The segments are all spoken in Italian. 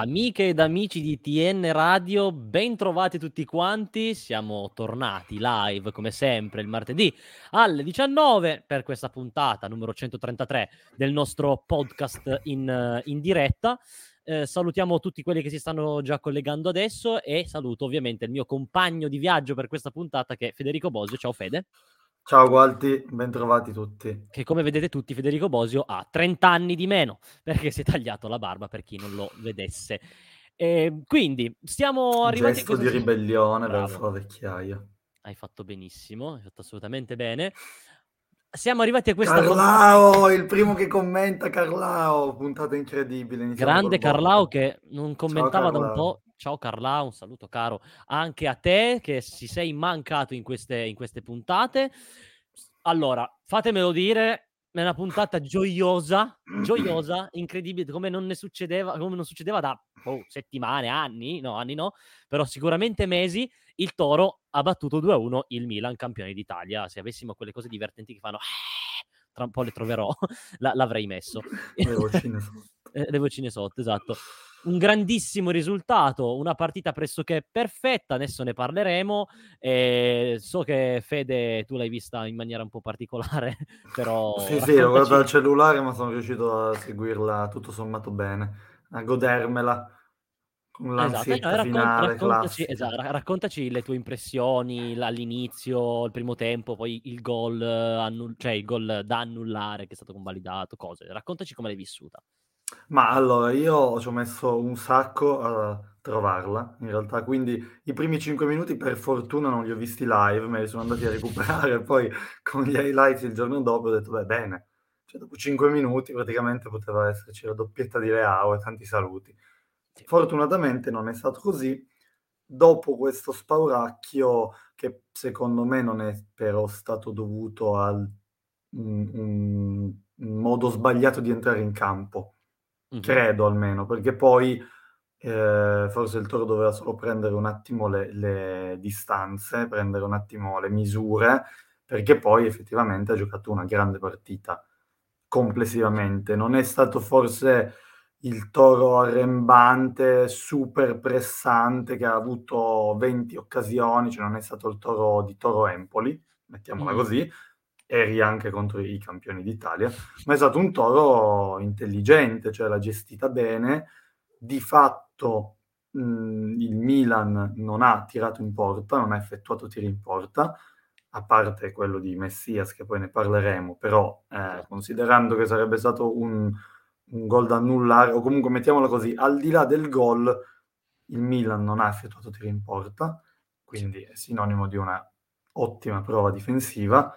Amiche ed amici di TN Radio, ben trovati tutti quanti. Siamo tornati live come sempre il martedì alle 19 per questa puntata numero 133 del nostro podcast in, in diretta. Eh, salutiamo tutti quelli che si stanno già collegando adesso e saluto ovviamente il mio compagno di viaggio per questa puntata che è Federico Bosio. Ciao Fede. Ciao Gualti, ben trovati tutti. Che come vedete tutti Federico Bosio ha 30 anni di meno perché si è tagliato la barba per chi non lo vedesse. E quindi stiamo arrivando Gesto di ribellione verso la vecchiaia. Hai fatto benissimo, hai fatto assolutamente bene. Siamo arrivati a questa Carlao, il primo che commenta Carlao, puntata incredibile. Grande Carlao che non commentava da un po'. Ciao Carla, un saluto caro anche a te che si sei mancato in queste, in queste puntate. Allora, fatemelo dire, è una puntata gioiosa, gioiosa, incredibile, come non ne succedeva, come non succedeva da oh, settimane, anni, no, anni no, però sicuramente mesi, il Toro ha battuto 2-1 il Milan, campione d'Italia. Se avessimo quelle cose divertenti che fanno, eh", tra un po' le troverò, l'avrei messo. Le vocine sotto. Le vocine sotto, esatto un grandissimo risultato, una partita pressoché perfetta, adesso ne parleremo. Eh, so che Fede tu l'hai vista in maniera un po' particolare, però... Sì, raccontaci... sì, l'ho guardata al cellulare, ma sono riuscito a seguirla tutto sommato bene, a godermela. Esatto, no, raccon- finale, raccontaci, esatto, raccontaci, le tue impressioni all'inizio, il primo tempo, poi il gol, annull- cioè il gol da annullare che è stato convalidato, cose. Raccontaci come l'hai vissuta. Ma allora, io ci ho messo un sacco a trovarla, in realtà, quindi i primi 5 minuti per fortuna non li ho visti live, me li sono andati a recuperare, poi con gli highlights il giorno dopo ho detto, beh, bene, cioè dopo 5 minuti praticamente poteva esserci la doppietta di Leao e tanti saluti. Fortunatamente non è stato così. Dopo questo spauracchio, che secondo me non è però stato dovuto al un, un, un modo sbagliato di entrare in campo Mh-mh. Credo almeno, perché poi, ehm, forse il Toro doveva solo prendere un attimo le le distanze, prendere un attimo le misure, perché poi effettivamente ha giocato una grande partita complessivamente. Non è stato forse il Toro arrembante, super pressante, che ha avuto 20 occasioni, cioè non è stato il Toro di Toro Empoli, mettiamola Mh. così, eri anche contro i campioni d'Italia, ma è stato un toro intelligente, cioè l'ha gestita bene. Di fatto mh, il Milan non ha tirato in porta, non ha effettuato tiri in porta, a parte quello di Messias, che poi ne parleremo, però eh, considerando che sarebbe stato un, un gol da annullare, o comunque mettiamolo così, al di là del gol, il Milan non ha effettuato tiri in porta, quindi è sinonimo di una ottima prova difensiva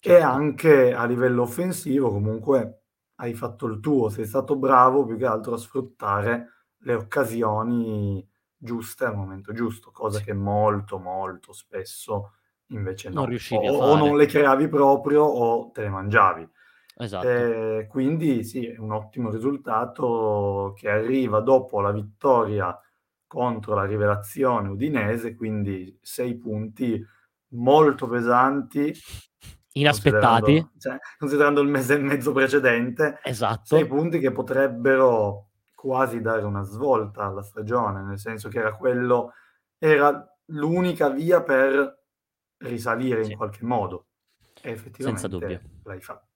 e certo. anche a livello offensivo comunque hai fatto il tuo, sei stato bravo più che altro a sfruttare le occasioni giuste al momento giusto, cosa che molto molto spesso invece no. Non riuscivi o, a fare. o non le creavi proprio o te le mangiavi. Esatto. Eh, quindi sì, è un ottimo risultato che arriva dopo la vittoria contro la rivelazione udinese, quindi sei punti molto pesanti inaspettati. Considerando, cioè, considerando il mese e mezzo precedente, esatto. sei punti che potrebbero quasi dare una svolta alla stagione, nel senso che era quello, era l'unica via per risalire sì. in qualche modo. E effettivamente Senza dubbio. l'hai fatto.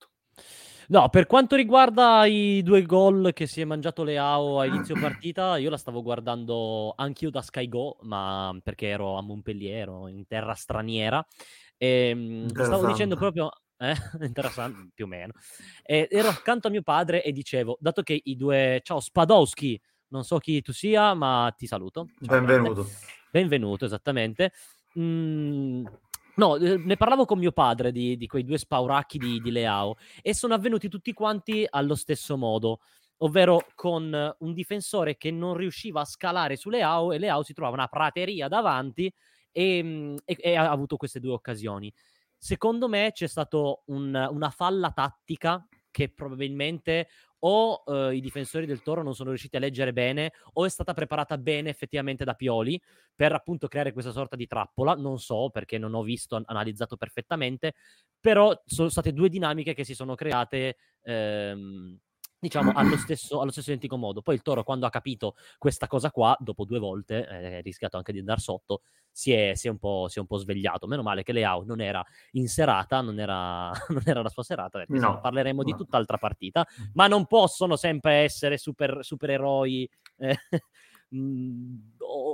No, per quanto riguarda i due gol che si è mangiato Leao a inizio partita, io la stavo guardando anch'io da Sky Go, ma perché ero a Montpellier, ero in terra straniera Ehm, stavo dicendo proprio, eh, interessante più o meno, e ero accanto a mio padre e dicevo, dato che i due, ciao Spadowski, non so chi tu sia, ma ti saluto. Ciao, Benvenuto. Grande. Benvenuto, esattamente. Mm, no, eh, ne parlavo con mio padre di, di quei due spauracchi di, di Leao e sono avvenuti tutti quanti allo stesso modo ovvero con un difensore che non riusciva a scalare su Leao e Leao si trova una prateria davanti e, ehm, e, e ha avuto queste due occasioni. Secondo me c'è stata un, una falla tattica che probabilmente o eh, i difensori del Toro non sono riusciti a leggere bene o è stata preparata bene effettivamente da Pioli per appunto creare questa sorta di trappola, non so perché non ho visto, analizzato perfettamente, però sono state due dinamiche che si sono create ehm, diciamo allo stesso, allo stesso identico modo. Poi il Toro, quando ha capito questa cosa qua, dopo due volte, eh, rischiato anche di andare sotto, si è, si, è si è, un po', svegliato. Meno male che Leao non era in serata, non era, non era la sua serata, no, parleremo no. di tutt'altra partita, mm. ma non possono sempre essere super, supereroi. Eh, mm,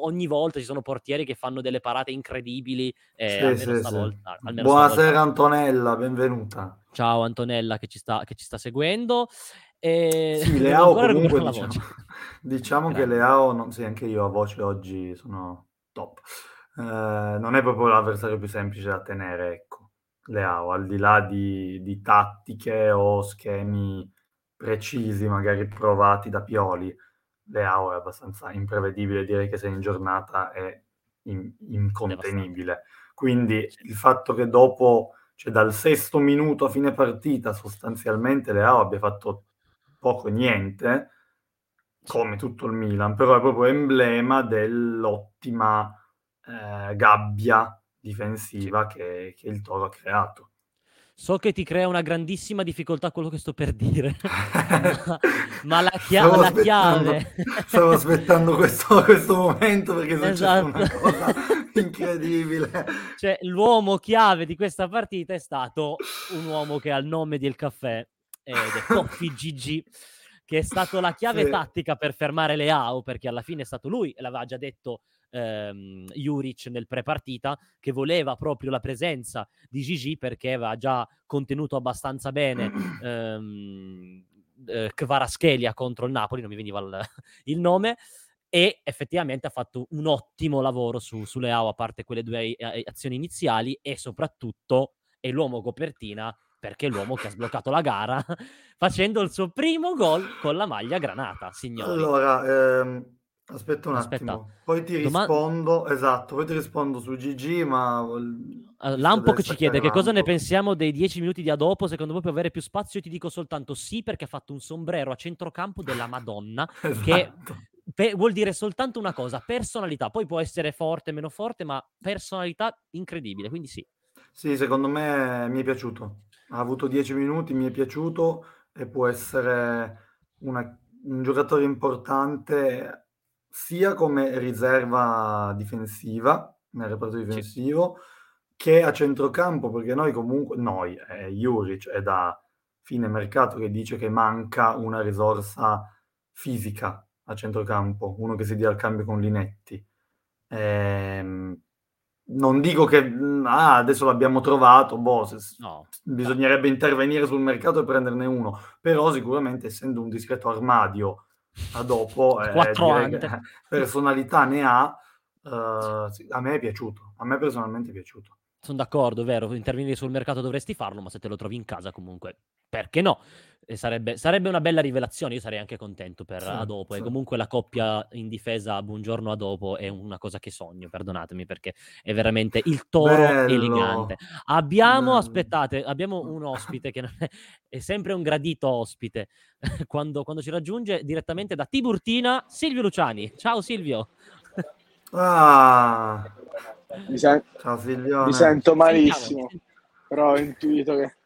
ogni volta ci sono portieri che fanno delle parate incredibili. Eh, sì, sì, stavolta, sì. Buonasera stavolta. Antonella, benvenuta. Ciao Antonella che ci sta, che ci sta seguendo. E... Sì, Leao comunque diciamo, diciamo che Leao, non, sì, anche io a voce oggi sono top. Eh, non è proprio l'avversario più semplice da tenere, ecco, Leao, al di là di, di tattiche o schemi precisi, magari provati da Pioli, Leao è abbastanza imprevedibile, direi che se in giornata è in, incontenibile. Quindi il fatto che dopo, cioè dal sesto minuto a fine partita, sostanzialmente Leao abbia fatto poco niente, come tutto il Milan, però è proprio emblema dell'ottima eh, gabbia difensiva che, che il Toro ha creato. So che ti crea una grandissima difficoltà quello che sto per dire, ma, ma, la, chia- la chiave... Stavo aspettando questo, questo, momento perché è esatto. una cosa incredibile. Cioè, l'uomo chiave di questa partita è stato un uomo che ha il nome del caffè ed è Coffee GG che è stato la chiave sì. tattica per fermare Leao, perché alla fine è stato lui, l'aveva già detto ehm, Juric nel pre-partita, che voleva proprio la presenza di Gigi perché aveva già contenuto abbastanza bene ehm, eh, Kvaraschelia contro il Napoli, non mi veniva il, il nome, e effettivamente ha fatto un ottimo lavoro su, su Leao, a parte quelle due azioni iniziali, e soprattutto è l'uomo copertina perché è l'uomo che ha sbloccato la gara facendo il suo primo gol con la maglia granata, signori. Allora, ehm, aspetta un Aspetta. attimo, poi ti Doma... rispondo, esatto, poi ti rispondo su GG, ma... Lampo ci chiede che cosa ne pensiamo dei 10 minuti di Adopo, secondo voi può avere più spazio? Io ti dico soltanto sì, perché ha fatto un sombrero a centrocampo della Madonna, esatto. che pe- vuol dire soltanto una cosa, personalità, poi può essere forte, meno forte, ma personalità incredibile, quindi sì. Sì, secondo me mi è piaciuto ha avuto 10 minuti, mi è piaciuto e può essere una, un giocatore importante sia come riserva difensiva, nel reparto difensivo, sì. che a centrocampo, perché noi comunque, noi, eh, Juric è da fine mercato che dice che manca una risorsa fisica a centrocampo, uno che si dia al cambio con Linetti. Ehm, non dico che mm, ah, adesso l'abbiamo trovato, boh, se, no. bisognerebbe intervenire sul mercato e prenderne uno, però sicuramente essendo un discreto armadio a dopo, eh, personalità ne ha, eh, a me è piaciuto, a me personalmente è piaciuto. Sono d'accordo, vero, intervenire sul mercato dovresti farlo, ma se te lo trovi in casa comunque, perché no? Sarebbe, sarebbe, una bella rivelazione, io sarei anche contento per sì, Adopo sì. e comunque la coppia in difesa Buongiorno Adopo è una cosa che sogno, perdonatemi perché è veramente il toro Bello. elegante. Abbiamo, Bello. aspettate, abbiamo un ospite che è, è, sempre un gradito ospite quando, quando, ci raggiunge direttamente da Tiburtina, Silvio Luciani. Ciao Silvio. Ah, mi, sen- Ciao, mi sento malissimo, però ho intuito che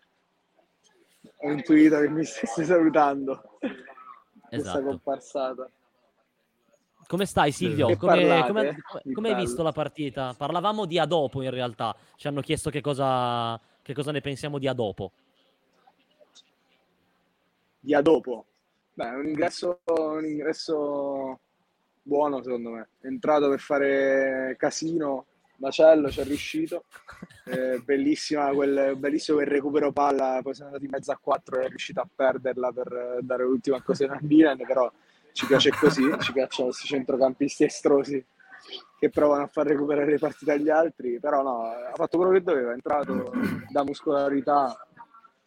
ho intuito che mi stessi salutando. Esatto. Questa comparsata. Come stai Silvio? Come, come, come hai visto la partita? Parlavamo di Adopo in realtà, ci hanno chiesto che cosa, che cosa ne pensiamo di Adopo. Di Adopo? Beh, un ingresso, un ingresso buono secondo me. È entrato per fare casino, macello, ci è riuscito. Eh, bellissima quel, bellissimo quel recupero palla, poi siamo andati in mezzo a quattro e è riuscito a perderla per dare l'ultima cosa a Milan, però ci piace così, ci piacciono questi centrocampisti estrosi che provano a far recuperare le partite agli altri, però no, ha fatto quello che doveva, è entrato da muscolarità.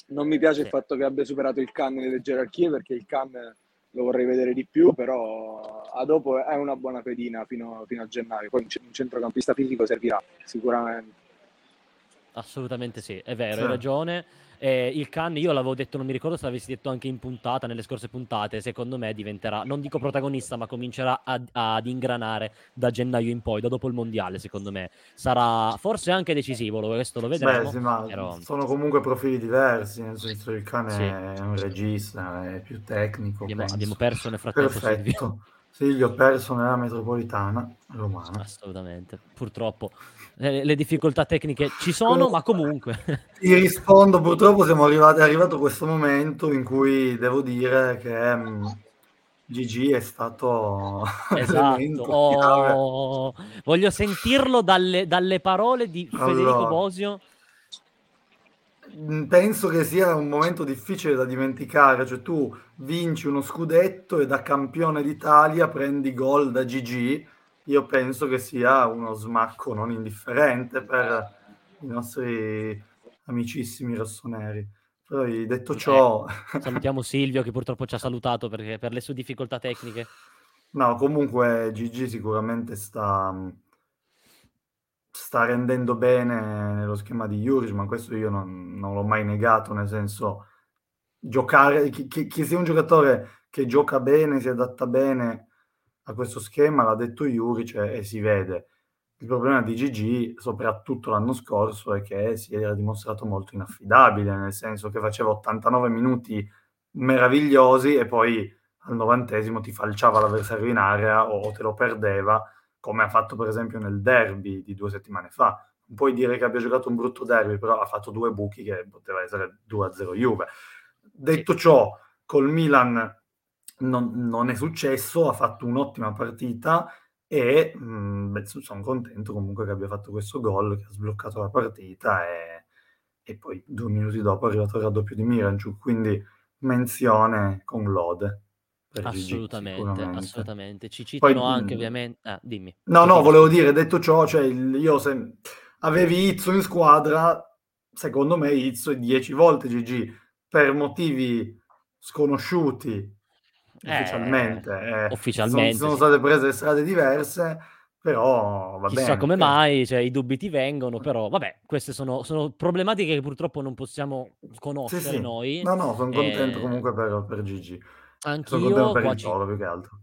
Non mi piace il fatto che abbia superato il can nelle gerarchie perché il can lo vorrei vedere di più, però a dopo è una buona pedina fino, fino a gennaio. Poi un centrocampista fisico servirà sicuramente. Assolutamente sì, è vero, Sì. hai ragione. Eh, il Khan, io l'avevo detto, non mi ricordo se l'avessi detto anche in puntata, nelle scorse puntate, secondo me diventerà, non dico protagonista, ma comincerà ad, ad ingranare da gennaio in poi, da dopo il mondiale, secondo me. Sarà forse anche decisivo, lo- questo lo vedremo. Beh, sì, ma però- sono comunque profili diversi, nel senso il cane Sì. è un regista, è più tecnico. Abbiamo, abbiamo perso nel frattempo. Perfetto. Sì, ho perso nella metropolitana romana. Assolutamente, purtroppo. Le difficoltà tecniche ci sono, ma comunque. Ti rispondo, purtroppo siamo arrivati, è arrivato questo momento in cui devo dire che mm, Gigi è stato Esatto, oh, voglio sentirlo dalle, dalle parole di Federico Allora. Bosio. Mm, Penso che sia un momento difficile da dimenticare, cioè tu vinci uno scudetto e da campione d'Italia prendi gol da Gigi, io penso che sia uno smacco non indifferente per i nostri amicissimi rossoneri. Poi detto ciò, Salutiamo Silvio che purtroppo ci ha salutato perché per le sue difficoltà tecniche. no, comunque Gigi sicuramente sta, sta rendendo bene nello schema di Juric, ma questo io non, non l'ho mai negato, nel senso giocare, chi, chi- chi sia un giocatore che gioca bene, si adatta bene a questo schema, l'ha detto Juric e, e si vede. Il problema di Gigi, soprattutto l'anno scorso, è che si era dimostrato molto inaffidabile, nel senso che faceva 89 minuti meravigliosi e poi al novantesimo ti falciava l'avversario in area o te lo perdeva, come ha fatto per esempio nel derby di due settimane fa. Non puoi dire che abbia giocato un brutto derby, però ha fatto due buchi che poteva essere 2-0 Juve. Detto ciò, col Milan non, non è successo, ha fatto un'ottima partita e mh, beh, sono contento comunque che abbia fatto questo gol che ha sbloccato la partita e, e poi due minuti dopo è arrivato il raddoppio di Miranchuk, quindi menzione con lode. per Gigi, Assolutamente, assolutamente. Ci Poi, citano anche mh, ovviamente... Ah, dimmi. No, no, volevo dire, detto ciò, cioè, il- io se avevi Izzo in squadra, secondo me Izzo è 10 volte GG per motivi sconosciuti ufficialmente. eh, ufficialmente, sono, sono sì. state prese strade diverse, però va Chissà bene. come mai, cioè, i dubbi ti vengono, però vabbè, queste sono, sono problematiche che purtroppo non possiamo Sì, conoscere sì. noi. No, no, sono contento Eh, comunque per, per Gigi. Sono Anch'io contento per il. Toro più che altro.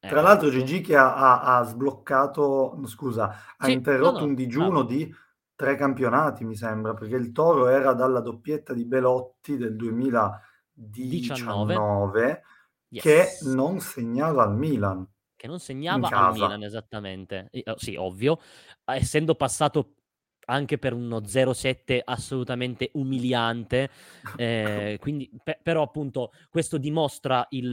eh, Tra l'altro. Gigi che ha, ha- ha sbloccato, no, scusa, ha Sì, no, interrotto no, un digiuno bravo. di tre campionati, mi sembra, perché il Toro era dalla doppietta di Belotti del 2019 che Yes. non segnava al Milan. che non segnava al. Milan esattamente. Eh, oh, sì, ovvio, eh, essendo passato anche per uno 0-7 assolutamente umiliante, eh, quindi, pe- però appunto questo dimostra il-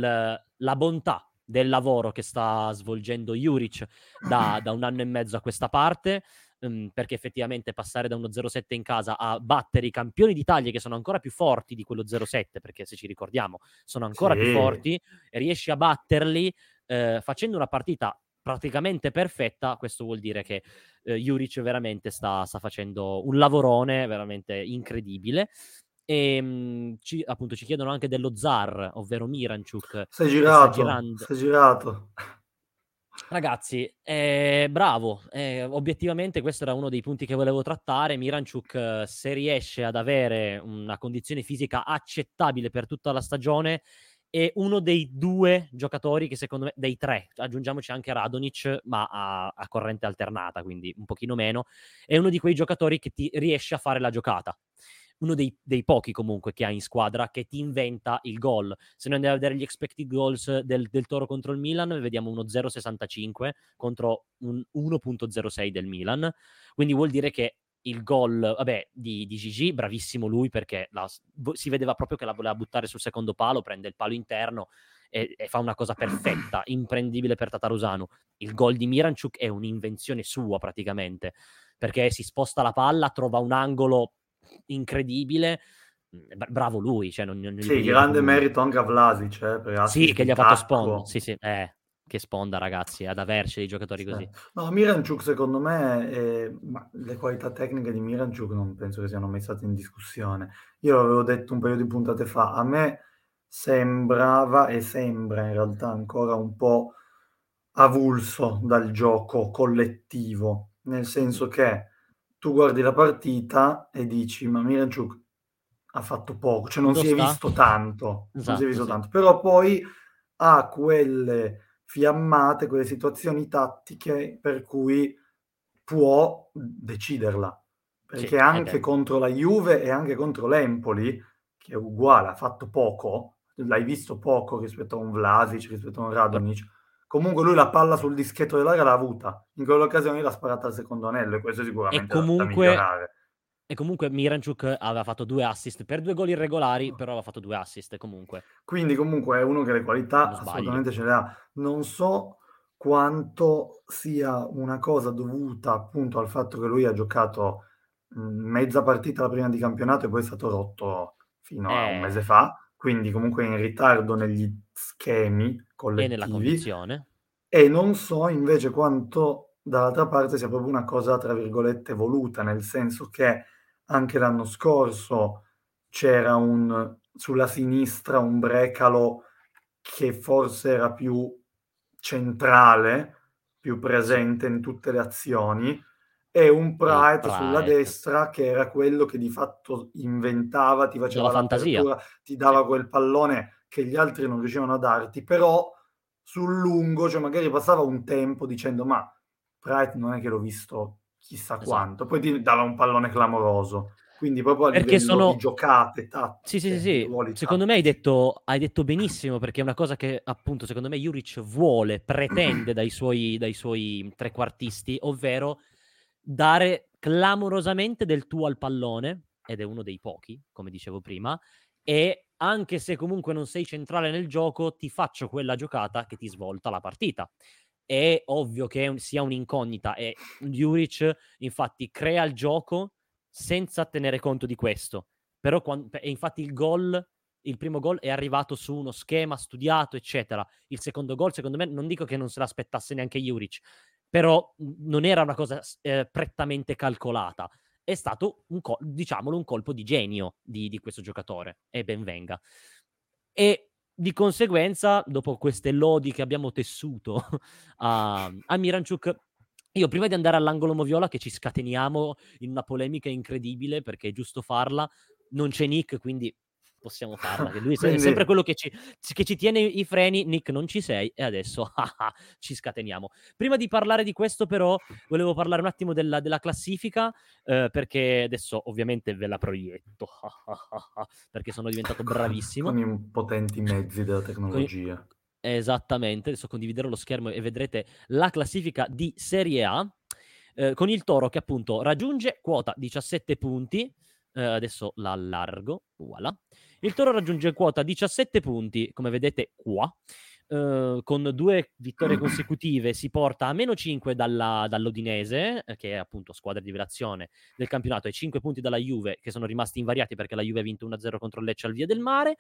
la bontà del lavoro che sta svolgendo Juric da, da un anno e mezzo a questa parte, ehm, perché effettivamente passare da uno 0-7 in casa a battere i campioni d'Italia che sono ancora più forti di quello 0-7, perché se ci ricordiamo sono ancora più Sì. forti, e riesci a batterli eh, facendo una partita praticamente perfetta, questo vuol dire che eh, Juric veramente sta, sta facendo un lavorone veramente incredibile. E mh, ci, appunto ci chiedono anche dello Zar, ovvero Miranchuk. Sei girato, girando. sei girato. Ragazzi, eh, bravo, eh, obiettivamente questo era uno dei punti che volevo trattare. Miranchuk, eh, se riesce ad avere una condizione fisica accettabile per tutta la stagione, è uno dei due giocatori che secondo me, dei tre, aggiungiamoci anche Radonic, ma a, a corrente alternata, quindi un pochino meno, è uno di quei giocatori che ti riesce a fare la giocata. Uno dei, dei pochi comunque che ha in squadra che ti inventa il gol. Se noi andiamo a vedere gli expected goals del, del Toro contro il Milan, vediamo uno 0,65 contro un 1,06 del Milan. Quindi vuol dire che il gol, vabbè, di, di Gigi, bravissimo lui perché la- si vedeva proprio che la voleva buttare sul secondo palo, prende il palo interno e, e fa una cosa perfetta, imprendibile per Tatarusano. Il gol di Miranchuk è un'invenzione sua praticamente, perché si sposta la palla, trova un angolo incredibile. Mm, bra- Bravo lui, cioè non, non Sì, grande merito anche a Vlasic, eh, Sì, che gli ha fatto sponda. Sì, sì, eh, che sponda, ragazzi, ad averci dei giocatori Sì. così. No, Miranchuk secondo me, ma le qualità tecniche di Miranchuk non penso che siano mai state in discussione. Io l'avevo detto un paio di puntate fa, a me sembrava e sembra in realtà ancora un po' avulso dal gioco collettivo, nel senso che tu guardi la partita e dici, ma Miranchuk ha fatto poco, cioè non si è sta? visto tanto, non si è Esatto, visto sì. tanto, però poi ha quelle fiammate, quelle situazioni tattiche per cui può deciderla. Perché Sì, anche è contro la Juve e anche contro l'Empoli, che è uguale, ha fatto poco, l'hai visto poco rispetto a un Vlasic, rispetto a un Radonic, comunque lui la palla sul dischetto dell'area l'ha avuta, in quell'occasione l'ha sparata al secondo anello e questo E sicuramente da, da comunque migliorare. e comunque Miranchuk aveva fatto 2 assist per 2 gol irregolari, però aveva fatto 2 assist comunque. Quindi comunque è uno che le qualità assolutamente ce le ha. Non so quanto sia una cosa dovuta appunto al fatto che lui ha giocato mh, mezza partita la prima di campionato e poi è stato rotto fino a un Eh. mese fa, quindi comunque in ritardo negli schemi E nella collettivi. condizione. E non so invece quanto dall'altra parte sia proprio una cosa, tra virgolette, voluta, nel senso che anche l'anno scorso c'era un sulla sinistra un Brecalo che forse era più centrale, più presente in tutte le azioni, e un Praet sulla destra che era quello che di fatto inventava, ti faceva Della fantasia. ti dava quel pallone che gli altri non riuscivano a darti, però sul lungo, cioè magari passava un tempo dicendo ma Praet non è che l'ho visto chissà Esatto. quanto, poi ti dava un pallone clamoroso. Quindi proprio a Perché livello sono di giocate, tattiche, Sì, sì, sì, sì. Secondo me hai detto, hai detto benissimo perché è una cosa che appunto secondo me Juric vuole, pretende dai suoi, dai suoi trequartisti, ovvero dare clamorosamente del tuo al pallone, ed è uno dei pochi, come dicevo prima, e anche se comunque non sei centrale nel gioco, ti faccio quella giocata che ti svolta la partita. È ovvio che sia un'incognita e Juric infatti crea il gioco senza tenere conto di questo. Però quan- e infatti il gol, il primo gol è arrivato su uno schema studiato, eccetera. Il secondo gol, secondo me, non dico che non se l'aspettasse neanche Juric, però mh, non era una cosa eh, prettamente calcolata. È stato, un col- diciamolo, un colpo di genio di, di questo giocatore, e ben venga. E di conseguenza, dopo queste lodi che abbiamo tessuto a, a Miranchuk, io prima di andare all'angolo Moviola, che ci scateniamo in una polemica incredibile, perché è giusto farla, non c'è Nick, quindi possiamo farla. Che lui è Quindi- sempre quello che ci, che ci tiene i freni. Nick, non ci sei, e adesso ci scateniamo. Prima di parlare di questo, però, volevo parlare un attimo della, della classifica, eh, perché adesso ovviamente ve la proietto, perché sono diventato bravissimo. Con i potenti mezzi della tecnologia. Esattamente, adesso condividerò lo schermo e vedrete la classifica di Serie A eh, con il Toro che appunto raggiunge quota 17 punti. eh, adesso la allargo, voilà. Il Toro raggiunge quota 17 punti, come vedete qua. Eh, con due vittorie consecutive si porta a meno 5 dalla, dall'Odinese, eh, che è appunto squadra di rivelazione del campionato, e 5 punti dalla Juve, che sono rimasti invariati perché la Juve ha vinto 1-0 contro il Lecce al Via del Mare.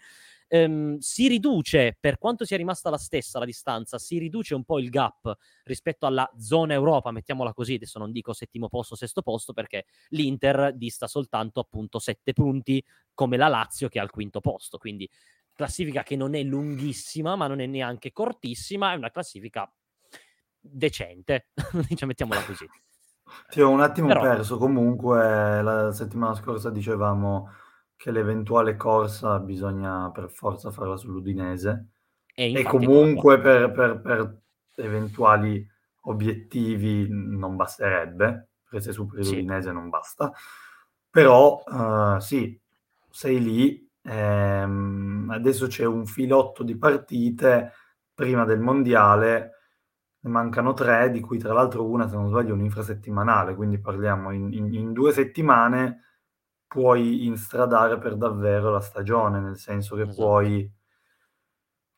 Ehm, si riduce, per quanto sia rimasta la stessa la distanza, si riduce un po' il gap rispetto alla zona Europa, mettiamola così, adesso non dico settimo posto, sesto posto, perché l'Inter dista soltanto appunto sette punti, come la Lazio che è al quinto posto, quindi classifica che non è lunghissima, ma non è neanche cortissima, è una classifica decente, diciamo, mettiamola così. Ti ho un attimo Però- perso, comunque la settimana scorsa dicevamo che l'eventuale corsa bisogna per forza farla sull'Udinese. E, e comunque per, per- per eventuali obiettivi non basterebbe, perché se superi Sì. l'Udinese non basta, però eh, sì, sei lì, ehm, adesso c'è un filotto di partite prima del mondiale, ne mancano tre, di cui tra l'altro una, se non sbaglio, è un'infrasettimanale, quindi parliamo in, in- in due settimane puoi instradare per davvero la stagione, nel senso che Esatto. puoi...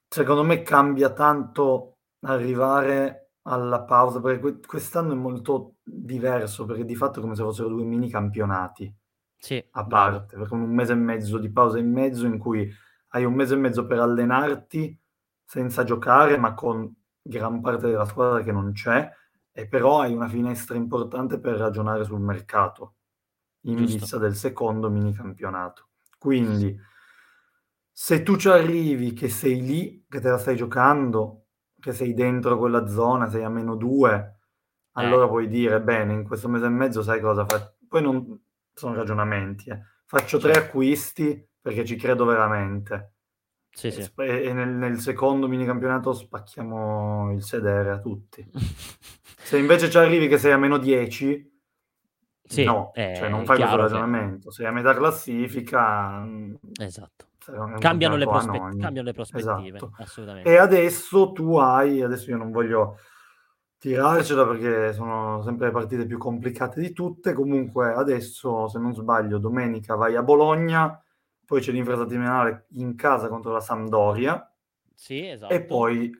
Secondo me cambia tanto arrivare alla pausa, perché que- quest'anno è molto diverso, perché di fatto è come se fossero due mini campionati sì, a bravo. parte, perché un mese e mezzo di pausa in mezzo in cui hai un mese e mezzo per allenarti senza giocare, ma con gran parte della squadra che non c'è, e però hai una finestra importante per ragionare sul mercato in Giusto. vista del secondo mini campionato. Quindi, se tu ci arrivi che sei lì, che te la stai giocando, che sei dentro quella zona, sei a meno due, allora Eh. puoi dire, bene, in questo mese e mezzo sai cosa fa- poi non sono ragionamenti, eh. faccio tre acquisti perché ci credo veramente. Sì, E, sì. e nel, nel secondo minicampionato spacchiamo il sedere a tutti. Se invece ci arrivi che sei a meno 10, Sì, no, è cioè non fai questo chiaro che- ragionamento. Sei a metà classifica, mm, Esatto. Cambiano le, campionato prospe- anonimo. cambiano le prospettive, Esatto. assolutamente. E adesso tu hai, adesso io non voglio tirarcela perché sono sempre le partite più complicate di tutte, comunque adesso se non sbaglio domenica vai a Bologna, poi c'è l'infrasettimanale in casa contro la Sampdoria Sì, esatto. e poi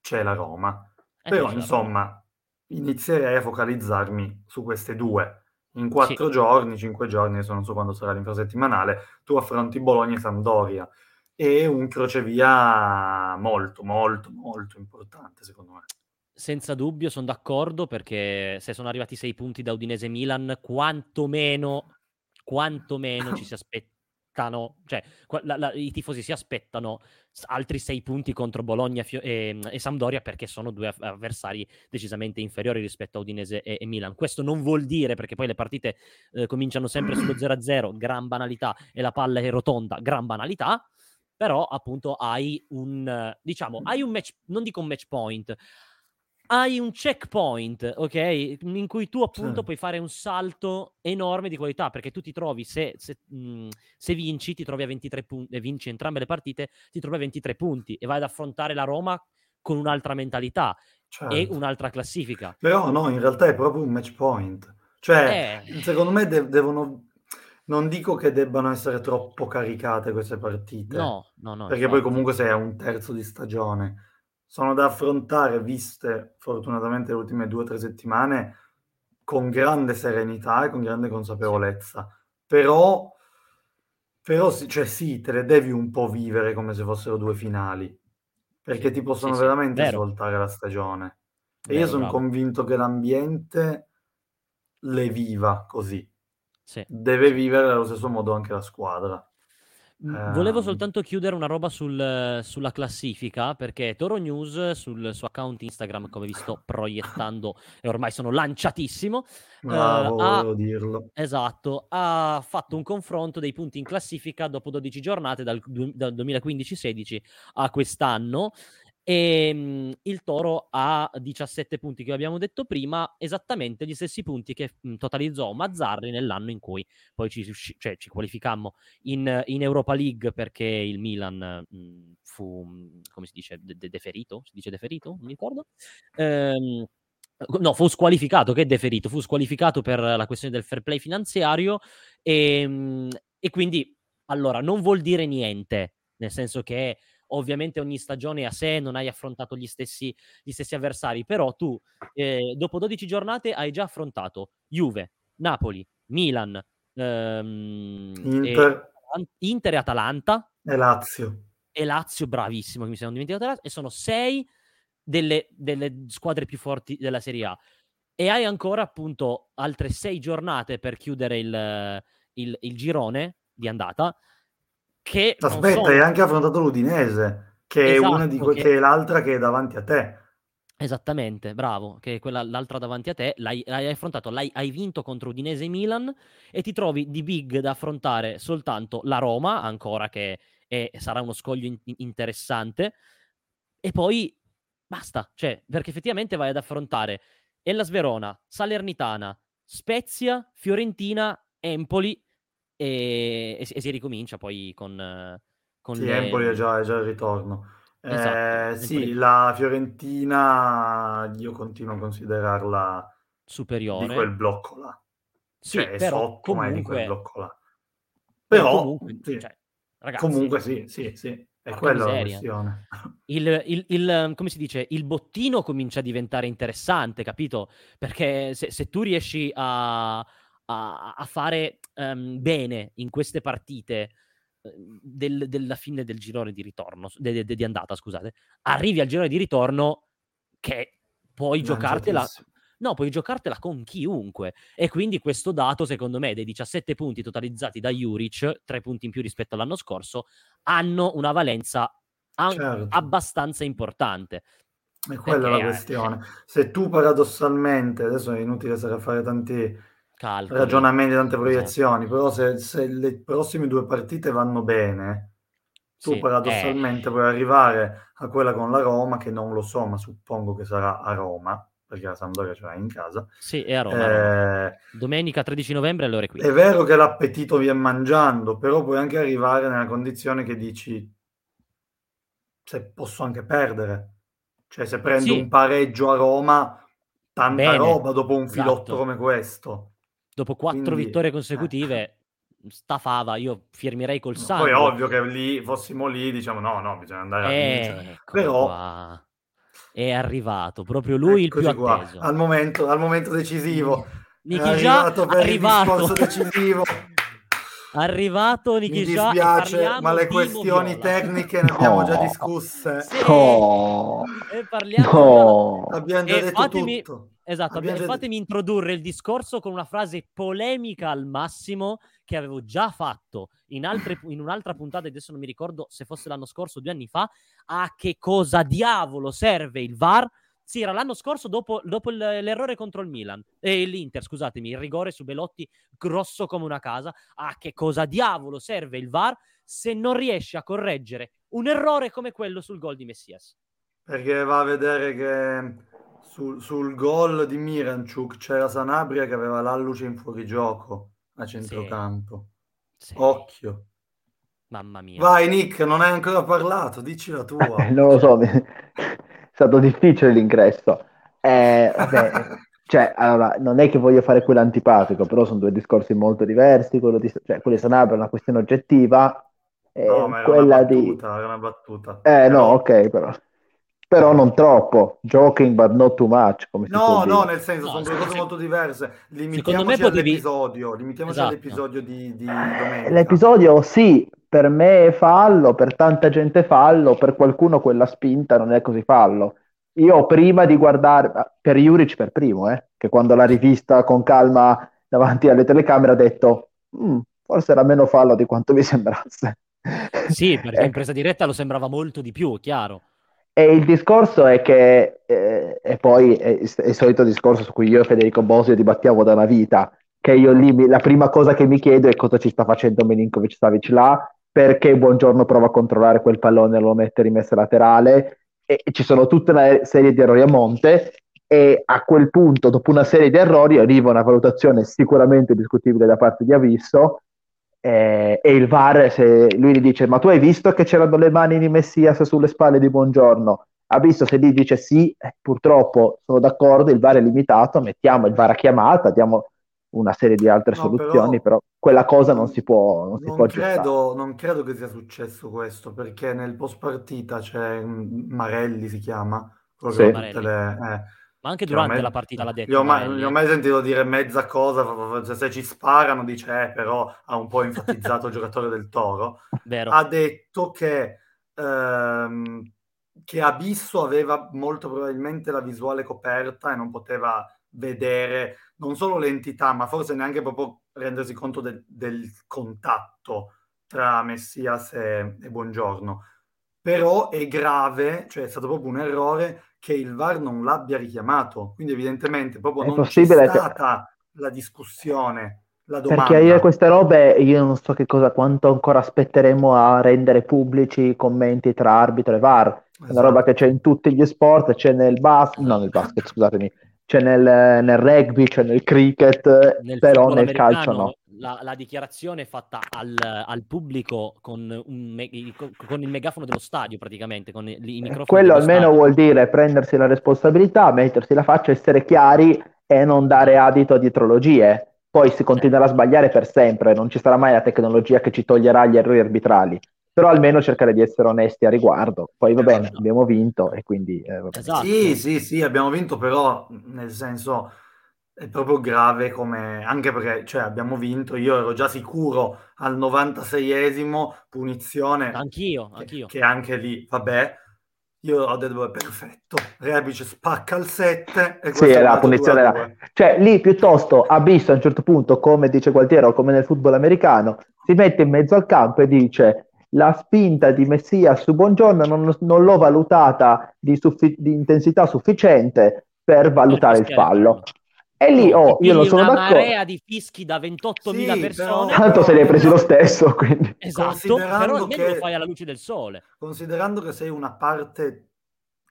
c'è la Roma. E Però c'è la insomma inizierei a focalizzarmi su queste due. In quattro giorni, cinque giorni, adesso non so quando sarà l'infrasettimanale, tu affronti Bologna e Sampdoria. È un crocevia molto, molto, molto importante secondo me. Senza dubbio, sono d'accordo perché se sono arrivati sei punti da Udinese Milan, quantomeno, quantomeno ci si aspettano, cioè la- la- i tifosi si aspettano altri sei punti contro Bologna Fio- e, e Sampdoria perché sono due av- avversari decisamente inferiori rispetto a Udinese e, e Milan. Questo non vuol dire, perché poi le partite eh, cominciano sempre sullo 0-0, gran banalità, e la palla è rotonda, gran banalità, però appunto hai un, diciamo, hai un match, non dico un match point, hai un checkpoint, ok? In cui tu appunto Sì. puoi fare un salto enorme di qualità, perché tu ti trovi, se, se, mh, se vinci, ti trovi a 23 punti, e vinci entrambe le partite, ti trovi a 23 punti e vai ad affrontare la Roma con un'altra mentalità e Certo. un'altra classifica. Però no, in realtà è proprio un match point. Cioè, Eh. secondo me de- devono... Non dico che debbano essere troppo caricate queste partite. No, no, no. perché poi infatti. comunque sei a un terzo di stagione. Sono da affrontare, viste fortunatamente le ultime due o tre settimane, con grande serenità e con grande consapevolezza. Però, però cioè sì, te le devi un po' vivere come se fossero due finali, perché ti possono sì, veramente vero. svoltare la stagione. E io Vero, sono bravo. convinto che l'ambiente le viva così. Sì. Deve vivere allo stesso modo anche la squadra. Volevo Ehm. soltanto chiudere una roba sul- sulla classifica perché Toro News sul suo account Instagram, come vi sto proiettando e ormai sono lanciatissimo, Bravo, ha- volevo dirlo. esatto, ha fatto un confronto dei punti in classifica dopo 12 giornate dal, dal 2015-16 a quest'anno e mm, il Toro ha 17 punti che abbiamo detto prima, esattamente gli stessi punti che mm, totalizzò Mazzarri nell'anno in cui poi ci, cioè, ci qualificammo in, in Europa League perché il Milan mh, fu, mh, come si dice, de- de- deferito? Si dice deferito? Non mi ricordo. Ehm, no, fu squalificato, che deferito? Fu squalificato per la questione del fair play finanziario e, mh, e quindi, allora, non vuol dire niente, nel senso che ovviamente ogni stagione è a sé, non hai affrontato gli stessi, gli stessi avversari, però tu eh, dopo 12 giornate hai già affrontato Juve, Napoli, Milan, ehm, e- Inter Inter e Atalanta e Lazio. e Lazio, bravissimo, che mi sono dimenticato e sono sei delle, delle squadre più forti della Serie A. E hai ancora appunto altre sei giornate per chiudere il, il- il girone di andata. Che Aspetta, sono- hai anche affrontato l'Udinese, che è una di Esatto, que- che- che è l'altra che è davanti a te. Esattamente, bravo, che è quella l'altra davanti a te, l'hai, l'hai affrontato, l'hai, hai vinto contro Udinese e Milan e ti trovi di big da affrontare soltanto la Roma, ancora che è- sarà uno scoglio in- interessante, e poi basta, cioè, perché effettivamente vai ad affrontare Ellas Verona, Salernitana, Spezia, Fiorentina, Empoli e, e si- e si ricomincia poi con... con Sì, le- Empoli è già, è già il ritorno. Esatto, Eh, sì, la Fiorentina io continuo a considerarla superiore. di quel blocco là. Sì, Cioè, è però sotto, ma è di quel comunque- blocco là. Però Però, comunque, sì, cioè, ragazzi, comunque sì, sì, sì, è quella la questione. il, il- il, come si dice, il bottino comincia a diventare interessante, capito? Perché se, se tu riesci a, a- a fare ehm, bene in queste partite eh, del- della fine del girone di ritorno, de- de- di andata, scusate, arrivi al girone di ritorno che puoi giocartela. No, puoi giocartela con chiunque. E quindi questo dato, secondo me, dei 17 punti totalizzati da Juric, 3 punti in più rispetto all'anno scorso, hanno una valenza an- Certo. abbastanza importante. È quella Perché, la eh, questione. Se tu paradossalmente, adesso è inutile stare a fare tanti Calcoli. ragionamenti, tante Esatto. proiezioni, però se, se le prossime due partite vanno bene, tu Sì, paradossalmente eh. puoi arrivare a quella con la Roma, che non lo so, ma suppongo che sarà a Roma, perché la Sampdoria ce l'ha in casa. Sì, è a Roma. Eh, Domenica 13 novembre alle ore 15. è vero che l'appetito viene mangiando, però puoi anche arrivare nella condizione che dici se posso anche perdere. Cioè se prendo Sì. un pareggio a Roma, tanta Bene, roba dopo un filotto esatto. come questo. Dopo quattro Quindi, vittorie eh. consecutive, sta fava, io firmerei col Poi sangue. è ovvio che lì fossimo lì, diciamo no, no, bisogna andare a vincere. Eccolo Però qua. È arrivato, proprio lui il più qua, atteso. al momento, al momento decisivo. Nichi è già arrivato per arrivato. il discorso decisivo. Arrivato Mi già e dispiace, ma le questioni Moviola. tecniche ne abbiamo già No. discusse. Sì, No, e parliamo no. Abbiamo già E detto fatemi- tutto. Esatto, Abbiamo fatemi introdurre il discorso con una frase polemica al massimo che avevo già fatto in, altre- in un'altra puntata, adesso non mi ricordo se fosse l'anno scorso o due anni fa, a che cosa diavolo serve il VAR. Sì, era l'anno scorso dopo, dopo l'errore contro il Milan, e l'Inter, scusatemi, il rigore su Belotti grosso come una casa. A che cosa diavolo serve il VAR se non riesce a correggere un errore come quello sul gol di Messias? Perché va a vedere che sul, sul gol di Miranchuk c'era Sanabria che aveva l'alluce in fuorigioco a centrocampo. Sì, Occhio. mamma mia. Vai Nick, non hai ancora parlato, dici la tua. Eh, non lo so, è stato difficile l'ingresso. Eh, vabbè, cioè, allora, non è che voglio fare quello antipatico, però sono due discorsi molto diversi. Quello di, cioè, quello di Sanabria è una questione oggettiva, e No, ma era quella una di... battuta, era una battuta. Eh, no, Però- ok, però. Però non troppo. Joking, but not too much, No, no, dire. nel senso, No, sono due cose molto diverse. Limitiamoci potevi- all'episodio, limitiamoci Esatto. all'episodio di, di domenica. L'episodio sì, per me è fallo, per tanta gente è fallo, per qualcuno quella spinta non è così fallo. Io prima di guardare, per Juric per primo, eh, che quando l'ha rivista con calma davanti alle telecamere ha detto "Mm, forse era meno fallo di quanto mi sembrasse. Sì, perché in Ecco. presa diretta lo sembrava molto di più, chiaro. E il discorso è che, eh, e poi è, il solito discorso su cui io e Federico Bosio dibattiamo da una vita, che io lì la prima cosa che mi chiedo è cosa ci sta facendo Milinkovic Savic là, perché Buongiorno prova a controllare quel pallone e lo mette rimessa laterale, e, e ci sono tutta una serie di errori a monte, e a quel punto, dopo una serie di errori, arriva una valutazione sicuramente discutibile da parte di Avisso, eh, e il VAR, se lui gli dice: Ma tu hai visto che c'erano le mani di Messias sulle spalle di Buongiorno? Ha visto se lui dice sì, eh, purtroppo sono d'accordo, il VAR è limitato, mettiamo il VAR a chiamata, diamo una serie di altre No, soluzioni, però- però, quella cosa non si può, non si Non può aggiustare. credo, non credo che sia successo questo, perché nel post partita c'è un- Marelli, si chiama, Sì. tutte le- eh, Ma anche che durante ormai- la partita l'ha detto. Gli ho, mai, Marelli, gli ho eh. mai sentito dire mezza cosa, se ci sparano dice, eh, però ha un po' enfatizzato il giocatore del Toro. Vero. ha detto che, ehm, che Abisso aveva molto probabilmente la visuale coperta e non poteva vedere non solo l'entità, ma forse neanche proprio rendersi conto del, del contatto tra Messias e, e Buongiorno. Però è grave, cioè è stato proprio un errore che il VAR non l'abbia richiamato. Quindi evidentemente proprio È non possibile c'è che- stata la discussione, la domanda. Perché io queste robe, io non so che cosa, quanto ancora aspetteremo a rendere pubblici i commenti tra arbitro e VAR. È una Esatto. roba che c'è in tutti gli sport, c'è nel basket, no nel basket, scusatemi, c'è nel, nel rugby, c'è nel cricket, Nel però nel calcio no. La, la dichiarazione fatta al, al pubblico con, un me- il, con il megafono dello stadio, praticamente, con i, i microfoni. Quello almeno stadio. vuol dire prendersi la responsabilità, mettersi la faccia, essere chiari e non dare adito a dietrologie. Poi si continuerà a sbagliare per sempre, non ci sarà mai la tecnologia che ci toglierà gli errori arbitrali. Però almeno cercare di essere onesti a riguardo. Poi va bene, Esatto. abbiamo vinto e quindi eh. Esatto. Sì, sì, sì, abbiamo vinto, però nel senso è proprio grave come anche perché cioè, abbiamo vinto. Io ero già sicuro al 96esimo, punizione Anch'io, che, anch'io. che anche lì, vabbè. Io ho detto, "Beh, perfetto. Rebic spacca il 7 e Sì, la punizione 2 a era... 2. Cioè, lì piuttosto ha visto a un certo punto, come dice Gualtiero, come nel football americano, si mette in mezzo al campo e dice la spinta di Messia su Buongiorno non, non l'ho valutata di, suffi- di intensità sufficiente per valutare il fallo. E lì, oh, io non sono una d'accordo. marea di fischi da 28.000 Sì, persone. però- Tanto se li hai presi lo stesso, quindi... Esatto, però almeno che- lo fai alla luce del sole. considerando che sei una parte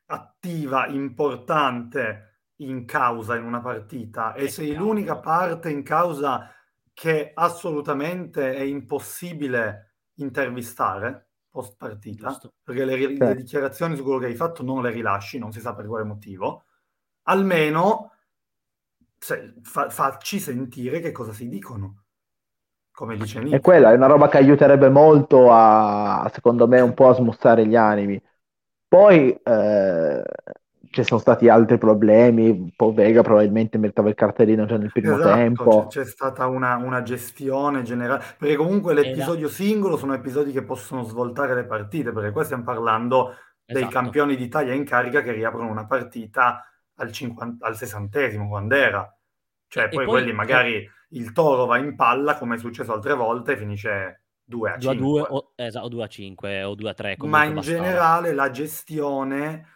attiva, importante in causa in una partita e Che sei cavolo. l'unica parte in causa che assolutamente è impossibile intervistare post partita, Giusto. perché le, ri- le dichiarazioni su quello che hai fatto non le rilasci, non si sa per quale motivo, almeno se- fa- facci sentire che cosa si dicono, come dice E Nick. quella è una roba che aiuterebbe molto a, secondo me, un po' a smussare gli animi. Poi eh, ci sono stati altri problemi, un po' Vega probabilmente metteva il cartellino già nel primo Esatto, tempo. c'è, c'è stata una, una gestione generale, perché comunque l'episodio singolo sono episodi che possono svoltare le partite, perché qua stiamo parlando dei Esatto. campioni d'Italia in carica che riaprono una partita al, 50 al sessantesimo, quando era. Cioè, poi, poi- quelli magari il Toro va in palla, come è successo altre volte, e finisce 2 a 2 a 5. 2 o, esatto, o 2 a 5 o 2 a 3. Ma in generale la gestione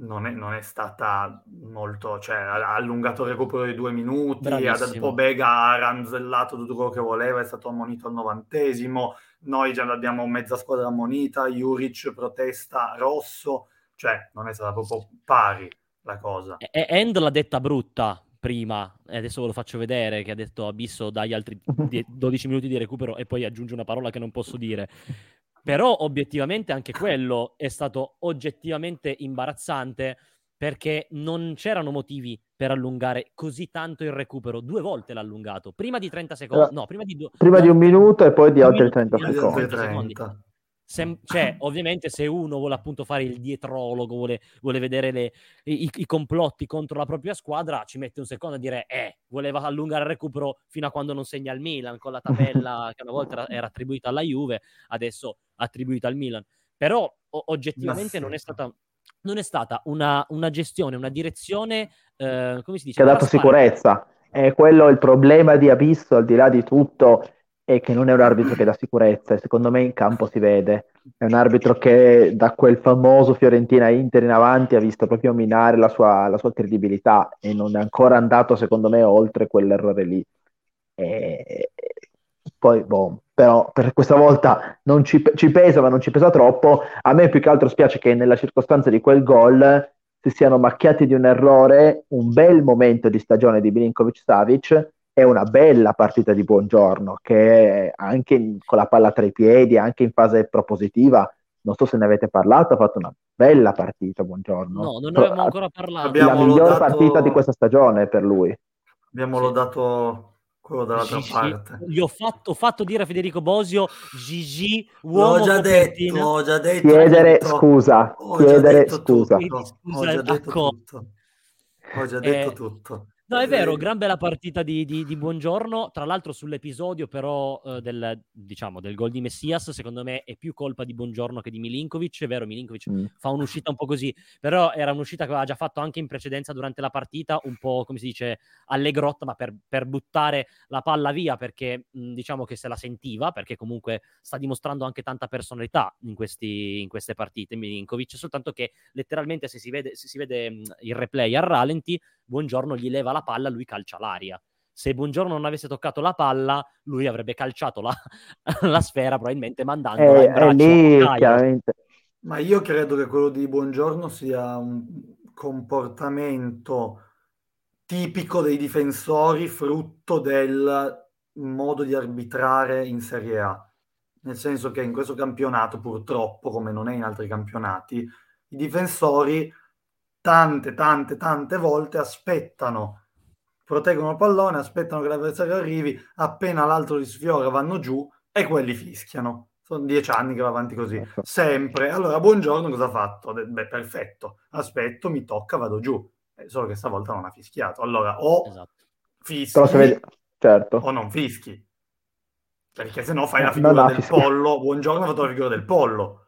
non è, non è stata molto, cioè ha, allungato il recupero di due minuti, Bravissimo. dato Bega ha ranzellato tutto quello che voleva, è stato ammonito al novantesimo, noi già l'abbiamo mezza squadra ammonita, Juric protesta rosso, cioè non è stata proprio pari la cosa. E- End l'ha detta brutta prima, e adesso ve lo faccio vedere, che ha detto Abisso dai altri die- 12 minuti di recupero e poi aggiunge una parola che non posso dire. Però obiettivamente anche quello è stato oggettivamente imbarazzante perché non c'erano motivi per allungare così tanto il recupero. Due volte l'ha allungato, prima di 30 secondi, no, prima di, due- Prima di un minuto e poi di altri minuto 30 di Di secondi. altre secondi. 30. Sem- cioè, ovviamente, se uno vuole appunto fare il dietrologo, vuole, vuole vedere le- i, i complotti contro la propria squadra, ci mette un secondo a dire, eh, voleva allungare il recupero fino a quando non segna il Milan, con la tabella che una volta era, attribuita alla Juve, adesso attribuita al Milan. Però o- oggettivamente non è stata, non è stata una, una gestione, una direzione, eh, come si dice? che ha dato sicurezza. E quello il problema di Abisso, al di là di tutto, è che non è un arbitro che dà sicurezza, e secondo me in campo si vede. È un arbitro che da quel famoso Fiorentina-Inter in avanti ha visto proprio minare la sua, la sua credibilità e non è ancora andato, secondo me, oltre quell'errore lì. E... Poi, boh, però per questa volta non ci, ci pesa, ma non ci pesa troppo. A me più che altro spiace che nella circostanza di quel gol si siano macchiati di un errore, un bel momento di stagione di Milinkovic-Savic e una bella partita di Buongiorno che anche in- con la palla tra i piedi, anche in fase propositiva, non so se ne avete parlato, ha fatto una bella partita Buongiorno. No, non ne avevamo ancora parlato. abbiamo- la miglior lodato- partita di questa stagione per lui. Abbiamo Sì. lodato quello dall'altra Gigi, parte. Gli ho fatto, ho fatto dire a Federico Bosio, Gigi, L'ho uomo già copertina. detto, ho già detto Chiedere tutto. scusa, Ho già chiedere detto scusa. tutto. Scusa Ho già detto tutto. Ho già detto Eh, tutto. No, è vero, Eh, gran bella partita di, di, di Buongiorno. Tra l'altro, sull'episodio, però, eh, del, diciamo, del gol di Messias, secondo me è più colpa di Buongiorno che di Milinkovic. È vero, Milinkovic Mm. fa un'uscita un po' così, però era un'uscita che aveva già fatto anche in precedenza durante la partita, un po' come si dice allegrotta, ma per, per buttare la palla via perché mh, diciamo che se la sentiva, perché comunque sta dimostrando anche tanta personalità in, questi, in queste partite. Milinkovic, soltanto che letteralmente se si vede, se si vede mh, il replay al ralenti, Buongiorno gli leva la palla, lui calcia l'aria. Se Buongiorno non avesse toccato la palla, lui avrebbe calciato la, la sfera, probabilmente mandandola E, in e braccio Eh, lì chiaramente Ma io credo che quello di Buongiorno sia un comportamento tipico dei difensori, frutto del modo di arbitrare in Serie A. Nel senso che in questo campionato, purtroppo, come non è in altri campionati, i difensori tante, tante, tante volte aspettano, proteggono il pallone, aspettano che l'avversario arrivi, appena l'altro li sfiora vanno giù e quelli fischiano. Sono dieci anni che va avanti così, Ecco. sempre. Allora, buongiorno, cosa ha fatto? Beh, perfetto, aspetto, mi tocca, vado giù. Eh, solo che stavolta non ha fischiato. Allora, o Esatto. fischi vede certo. o non fischi. Perché se no fai Eh, la non figura del fischiato. pollo, buongiorno, ha fatto la figura del pollo.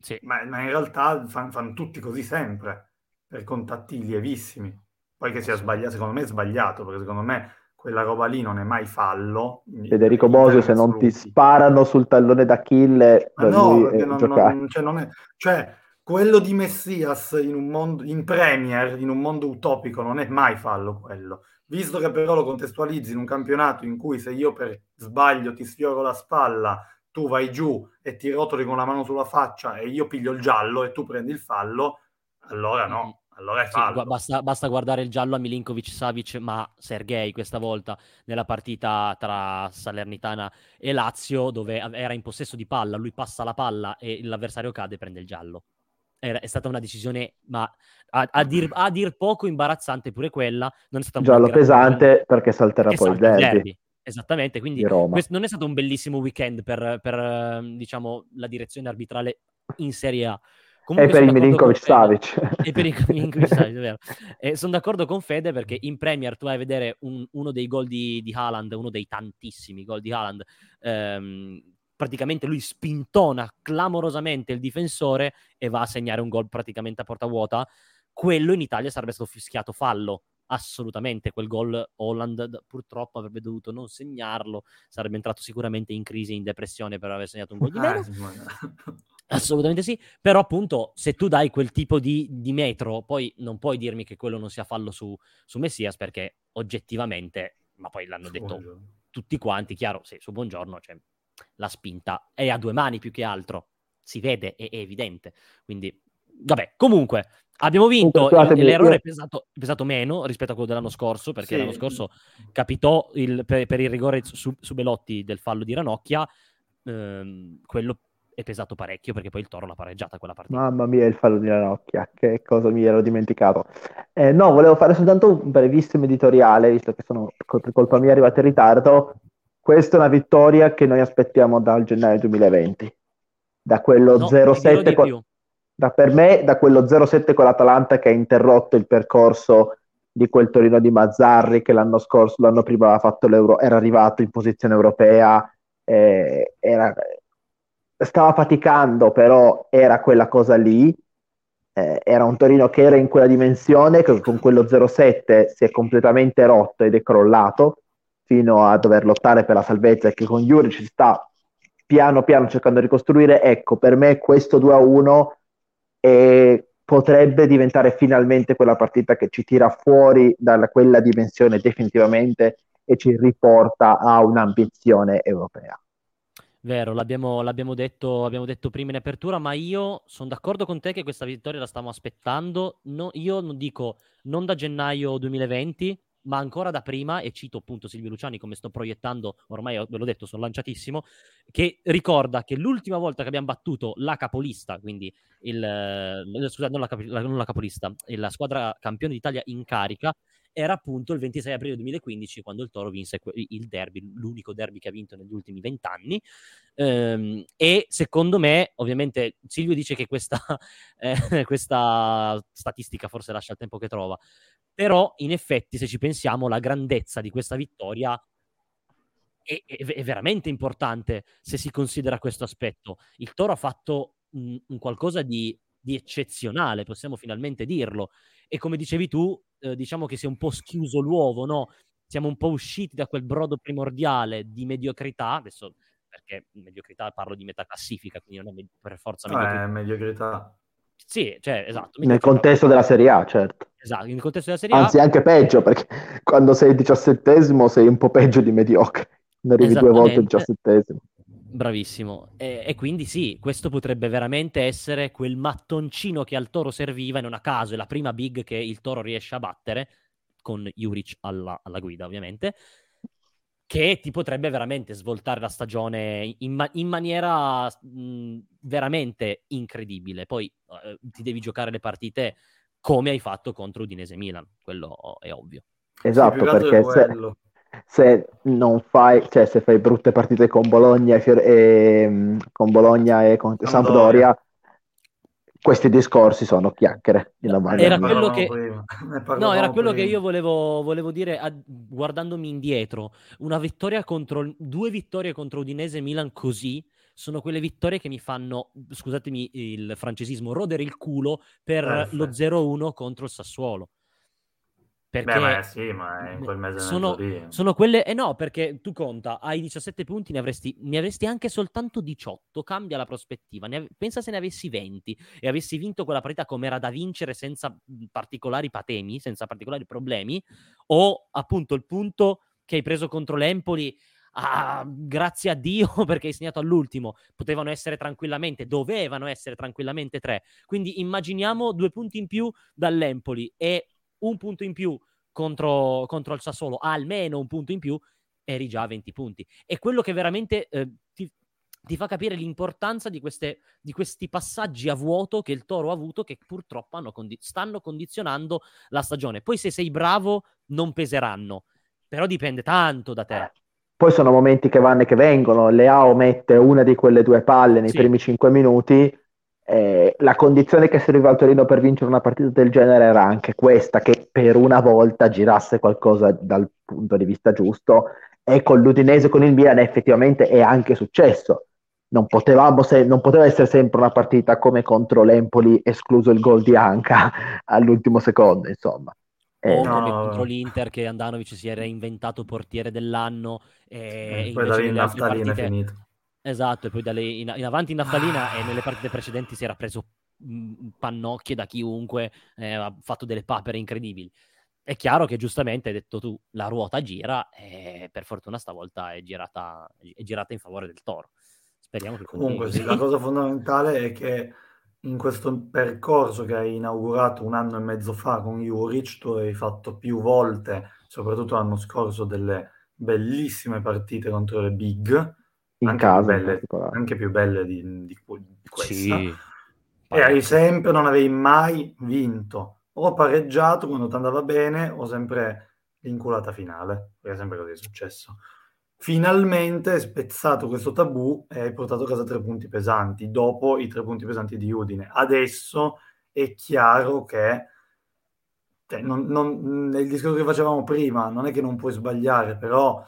Sì. Ma, ma in realtà fan- fanno tutti così sempre, per contatti lievissimi. Poi che sia sbagliato, secondo me è sbagliato, perché secondo me quella roba lì non è mai fallo. Federico Bosio, se non ti sparano sul tallone d'Achille, Ma no, perché non, non- cioè, non è, cioè, quello di Messias in un mondo in Premier, in un mondo utopico, non è mai fallo quello. visto che però lo contestualizzi in un campionato in cui se io per sbaglio ti sfioro la spalla, tu vai giù e ti rotoli con la mano sulla faccia e io piglio il giallo e tu prendi il fallo, allora no. Allora è fallo. Sì, basta, basta, guardare il giallo a Milinkovic Savic, ma Sergei questa volta nella partita tra Salernitana e Lazio, dove era in possesso di palla, lui passa la palla e l'avversario cade e prende il giallo. Era, è stata una decisione, ma a, a, dir, a, dir, poco imbarazzante pure quella. Non è stata giallo pesante giallo. perché salterà poi il derby. derby. Esattamente, quindi questo non è stato un bellissimo weekend per, per diciamo, la direzione arbitrale in Serie A. Comunque e per il Milinkovic Savic. E per il Milinkovic Savic, è vero. E sono d'accordo con Fede perché in Premier tu vai a vedere un, uno dei gol di, di Haaland, uno dei tantissimi gol di Haaland, ehm, praticamente lui spintona clamorosamente il difensore e va a segnare un gol praticamente a porta vuota. Quello in Italia sarebbe stato fischiato fallo, assolutamente quel gol Holland purtroppo avrebbe dovuto non segnarlo, sarebbe entrato sicuramente in crisi, in depressione per aver segnato un gol di meno. Assolutamente sì, però appunto se tu dai quel tipo di, di, metro, poi non puoi dirmi che quello non sia fallo su, su Messias perché oggettivamente, ma poi l'hanno detto Buongiorno. tutti quanti, chiaro, sì, su Buongiorno cioè, la spinta è a due mani più che altro, si vede, è, è evidente, quindi vabbè, comunque abbiamo vinto, il, l'errore è pesato, pesato, meno rispetto a quello dell'anno scorso perché sì. l'anno scorso capitò il, per, per, il rigore su, su Belotti del fallo di Ranocchia, ehm, quello è pesato parecchio perché poi il Toro l'ha pareggiata quella partita. Mamma mia, il fallo di Ranocchia, che cosa mi ero dimenticato. Eh, no, volevo fare soltanto un brevissimo editoriale, visto che sono per colpa mia arrivato in ritardo. Questa è una vittoria che noi aspettiamo dal gennaio 2020. Da quello no, 0-7 con... da, per me, da quello 0-7 con l'Atalanta che ha interrotto il percorso di quel Torino di Mazzarri che l'anno scorso, l'anno prima aveva fatto l'Euro, era arrivato in posizione europea, eh, era, stava faticando, però era quella cosa lì. Eh, era un Torino che era in quella dimensione, che con quello 0-7 si è completamente rotto ed è crollato fino a dover lottare per la salvezza e che con Juric si sta piano piano cercando di ricostruire. Ecco, per me questo 2-1 è, potrebbe diventare finalmente quella partita che ci tira fuori da quella dimensione definitivamente e ci riporta a un'ambizione europea. Vero, l'abbiamo, l'abbiamo, detto, abbiamo detto prima in apertura, ma io sono d'accordo con te che questa vittoria la stiamo aspettando. No, io non dico non da gennaio 2020, ma ancora da prima, e cito appunto Silvio Luciani come sto proiettando, ormai ve l'ho detto, sono lanciatissimo, che ricorda che l'ultima volta che abbiamo battuto la capolista, quindi il, eh, scusate, non la, non la capolista, la squadra campione d'Italia in carica, era appunto il 26 aprile 2015 quando il Toro vinse il derby, l'unico derby che ha vinto negli ultimi vent'anni. Ehm, e secondo me, ovviamente, Silvio dice che questa, eh, questa statistica forse lascia il tempo che trova, però in effetti, se ci pensiamo, la grandezza di questa vittoria è, è, è veramente importante se si considera questo aspetto. Il Toro ha fatto un, un qualcosa di, di eccezionale, possiamo finalmente dirlo. E come dicevi tu, eh, diciamo che si è un po' schiuso l'uovo, no? Siamo un po' usciti da quel brodo primordiale di mediocrità, adesso perché mediocrità parlo di metà classifica, quindi non è per forza mediocrità. Eh, mediocrità. Sì, cioè, esatto. Nel contesto della Serie A, certo. Esatto, nel contesto della Serie A. Anzi, anche peggio, perché quando sei diciassettesimo sei un po' peggio di mediocre. Ne arrivi due volte diciassettesimo. Bravissimo. E, e, quindi sì, questo potrebbe veramente essere quel mattoncino che al Toro serviva, e non a caso è la prima big che il Toro riesce a battere, con Juric alla, alla guida ovviamente, che ti potrebbe veramente svoltare la stagione in, ma- in maniera mh, veramente incredibile. Poi eh, ti devi giocare le partite come hai fatto contro Udinese Milan, quello è ovvio. Esatto, sì, perché se, se non fai, cioè se fai brutte partite con Bologna e, Fior- e con Bologna e con Sampdoria, Sampdoria questi discorsi sono chiacchiere. Era quello, che... no, era quello che io volevo, volevo dire a... guardandomi indietro. Una vittoria contro due vittorie contro Udinese e Milan così sono quelle vittorie che mi fanno, scusatemi il francesismo, rodere il culo per Perfetto. lo 0-1 contro il Sassuolo. Perché Beh, ma sì, ma in quel mese sono, sono quelle... Eh no, perché tu conta, hai 17 punti, ne avresti, ne avresti anche soltanto 18, cambia la prospettiva. Ne pensa se ne avessi 20 e avessi vinto quella partita come era da vincere senza particolari patemi, senza particolari problemi, o appunto il punto che hai preso contro l'Empoli, ah, grazie a Dio perché hai segnato all'ultimo, potevano essere tranquillamente, dovevano essere tranquillamente tre. Quindi immaginiamo due punti in più dall'Empoli e un punto in più contro, contro il Sassuolo, almeno un punto in più, eri già a 20 punti. E quello che veramente eh, ti, ti fa capire l'importanza di, queste, di questi passaggi a vuoto che il Toro ha avuto, che purtroppo hanno condi- stanno condizionando la stagione. Poi se sei bravo non peseranno, però dipende tanto da te. Poi sono momenti che vanno e che vengono. Leao mette una di quelle due palle nei Sì. primi 5 minuti. Eh, la condizione che serviva al Torino per vincere una partita del genere era anche questa, che per una volta girasse qualcosa dal punto di vista giusto. E con l'Udinese e con il Milan effettivamente è anche successo. Non, potevamo se- non poteva essere sempre una partita come contro l'Empoli, escluso il gol di Anca all'ultimo secondo, insomma. O Eh, no. come contro l'Inter che Andanovic si era inventato portiere dell'anno e Eh, invece poi da lì in nelle altre partite finito. Esatto, e poi da lì in, in avanti in naftalina e nelle partite precedenti si era preso mh, pannocchie da chiunque, eh, ha fatto delle papere incredibili. È chiaro che giustamente hai detto tu, la ruota gira e per fortuna stavolta è girata, è girata in favore del Toro. Speriamo che continui Comunque, sì, la cosa fondamentale è che in questo percorso che hai inaugurato un anno e mezzo fa con Juric, tu hai fatto più volte, soprattutto l'anno scorso, delle bellissime partite contro le big, in anche più casa in belle, anche più belle di, di- di questa. Sì, E hai sempre, non avevi mai vinto, o pareggiato quando ti andava bene, o sempre l'inculata finale, perché è sempre così è successo. Finalmente hai spezzato questo tabù e hai portato a casa tre punti pesanti, dopo i tre punti pesanti di Udine. Adesso è chiaro che, cioè, non, non- nel discorso che facevamo prima, non è che non puoi sbagliare, però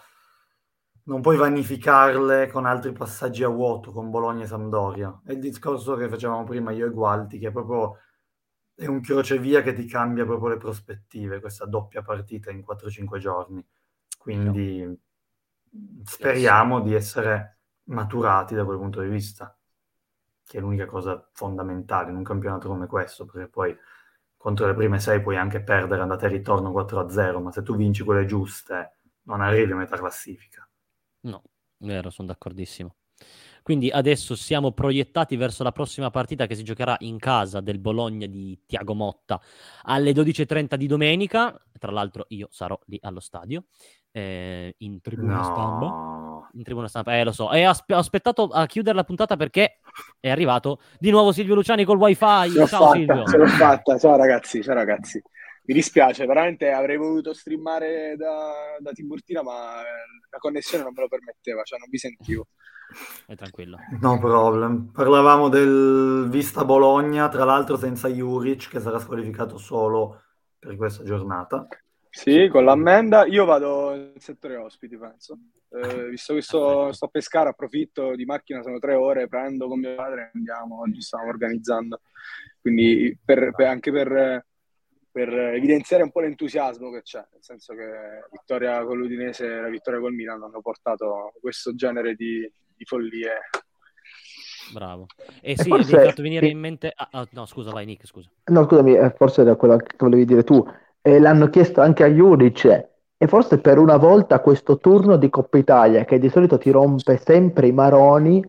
non puoi vanificarle con altri passaggi a vuoto con Bologna e Sampdoria. È il discorso che facevamo prima io e Gualti, che è proprio è un crocevia che ti cambia proprio le prospettive, questa doppia partita in 4-5 giorni. Quindi speriamo di essere maturati da quel punto di vista, che è l'unica cosa fondamentale in un campionato come questo, perché poi contro le prime sei puoi anche perdere andata e ritorno 4-0, ma se tu vinci quelle giuste non arrivi a metà classifica. No, vero, sono d'accordissimo. Quindi adesso siamo proiettati verso la prossima partita che si giocherà in casa del Bologna di Tiago Motta alle 12.30 di domenica. Tra l'altro io sarò lì allo stadio, eh, in tribuna stampa. No, In tribuna stampa, eh lo so. E ho aspettato a chiudere la puntata perché è arrivato di nuovo Silvio Luciani col wifi. Ce Ciao Silvio. fatta, ce l'ho fatta. Ciao ragazzi, ciao ragazzi. Mi dispiace, veramente avrei voluto streamare da, da Tiburtina, ma eh, la connessione non me lo permetteva, cioè non vi sentivo. È tranquillo. no problem. Parlavamo del Vista Bologna, tra l'altro senza Juric, che sarà squalificato solo per questa giornata. Sì, con l'ammenda. Io vado nel settore ospiti, penso. Eh, visto che sto, sto a pescare, approfitto di macchina, sono tre ore, prendo con mio padre e andiamo, oggi stiamo organizzando. Quindi per- per- anche per, per evidenziare un po' l'entusiasmo che c'è, nel senso che la vittoria con l'Udinese e la vittoria col Milan hanno portato questo genere di, di follie. Bravo. E E sì, forse- mi hai fatto venire sì. in mente... ah, ah, no, scusa, vai Nick, scusa. No, scusami, eh, forse era quello che volevi dire tu. Eh, l'hanno chiesto anche a Juric e forse per una volta questo turno di Coppa Italia, che di solito ti rompe sempre i maroni,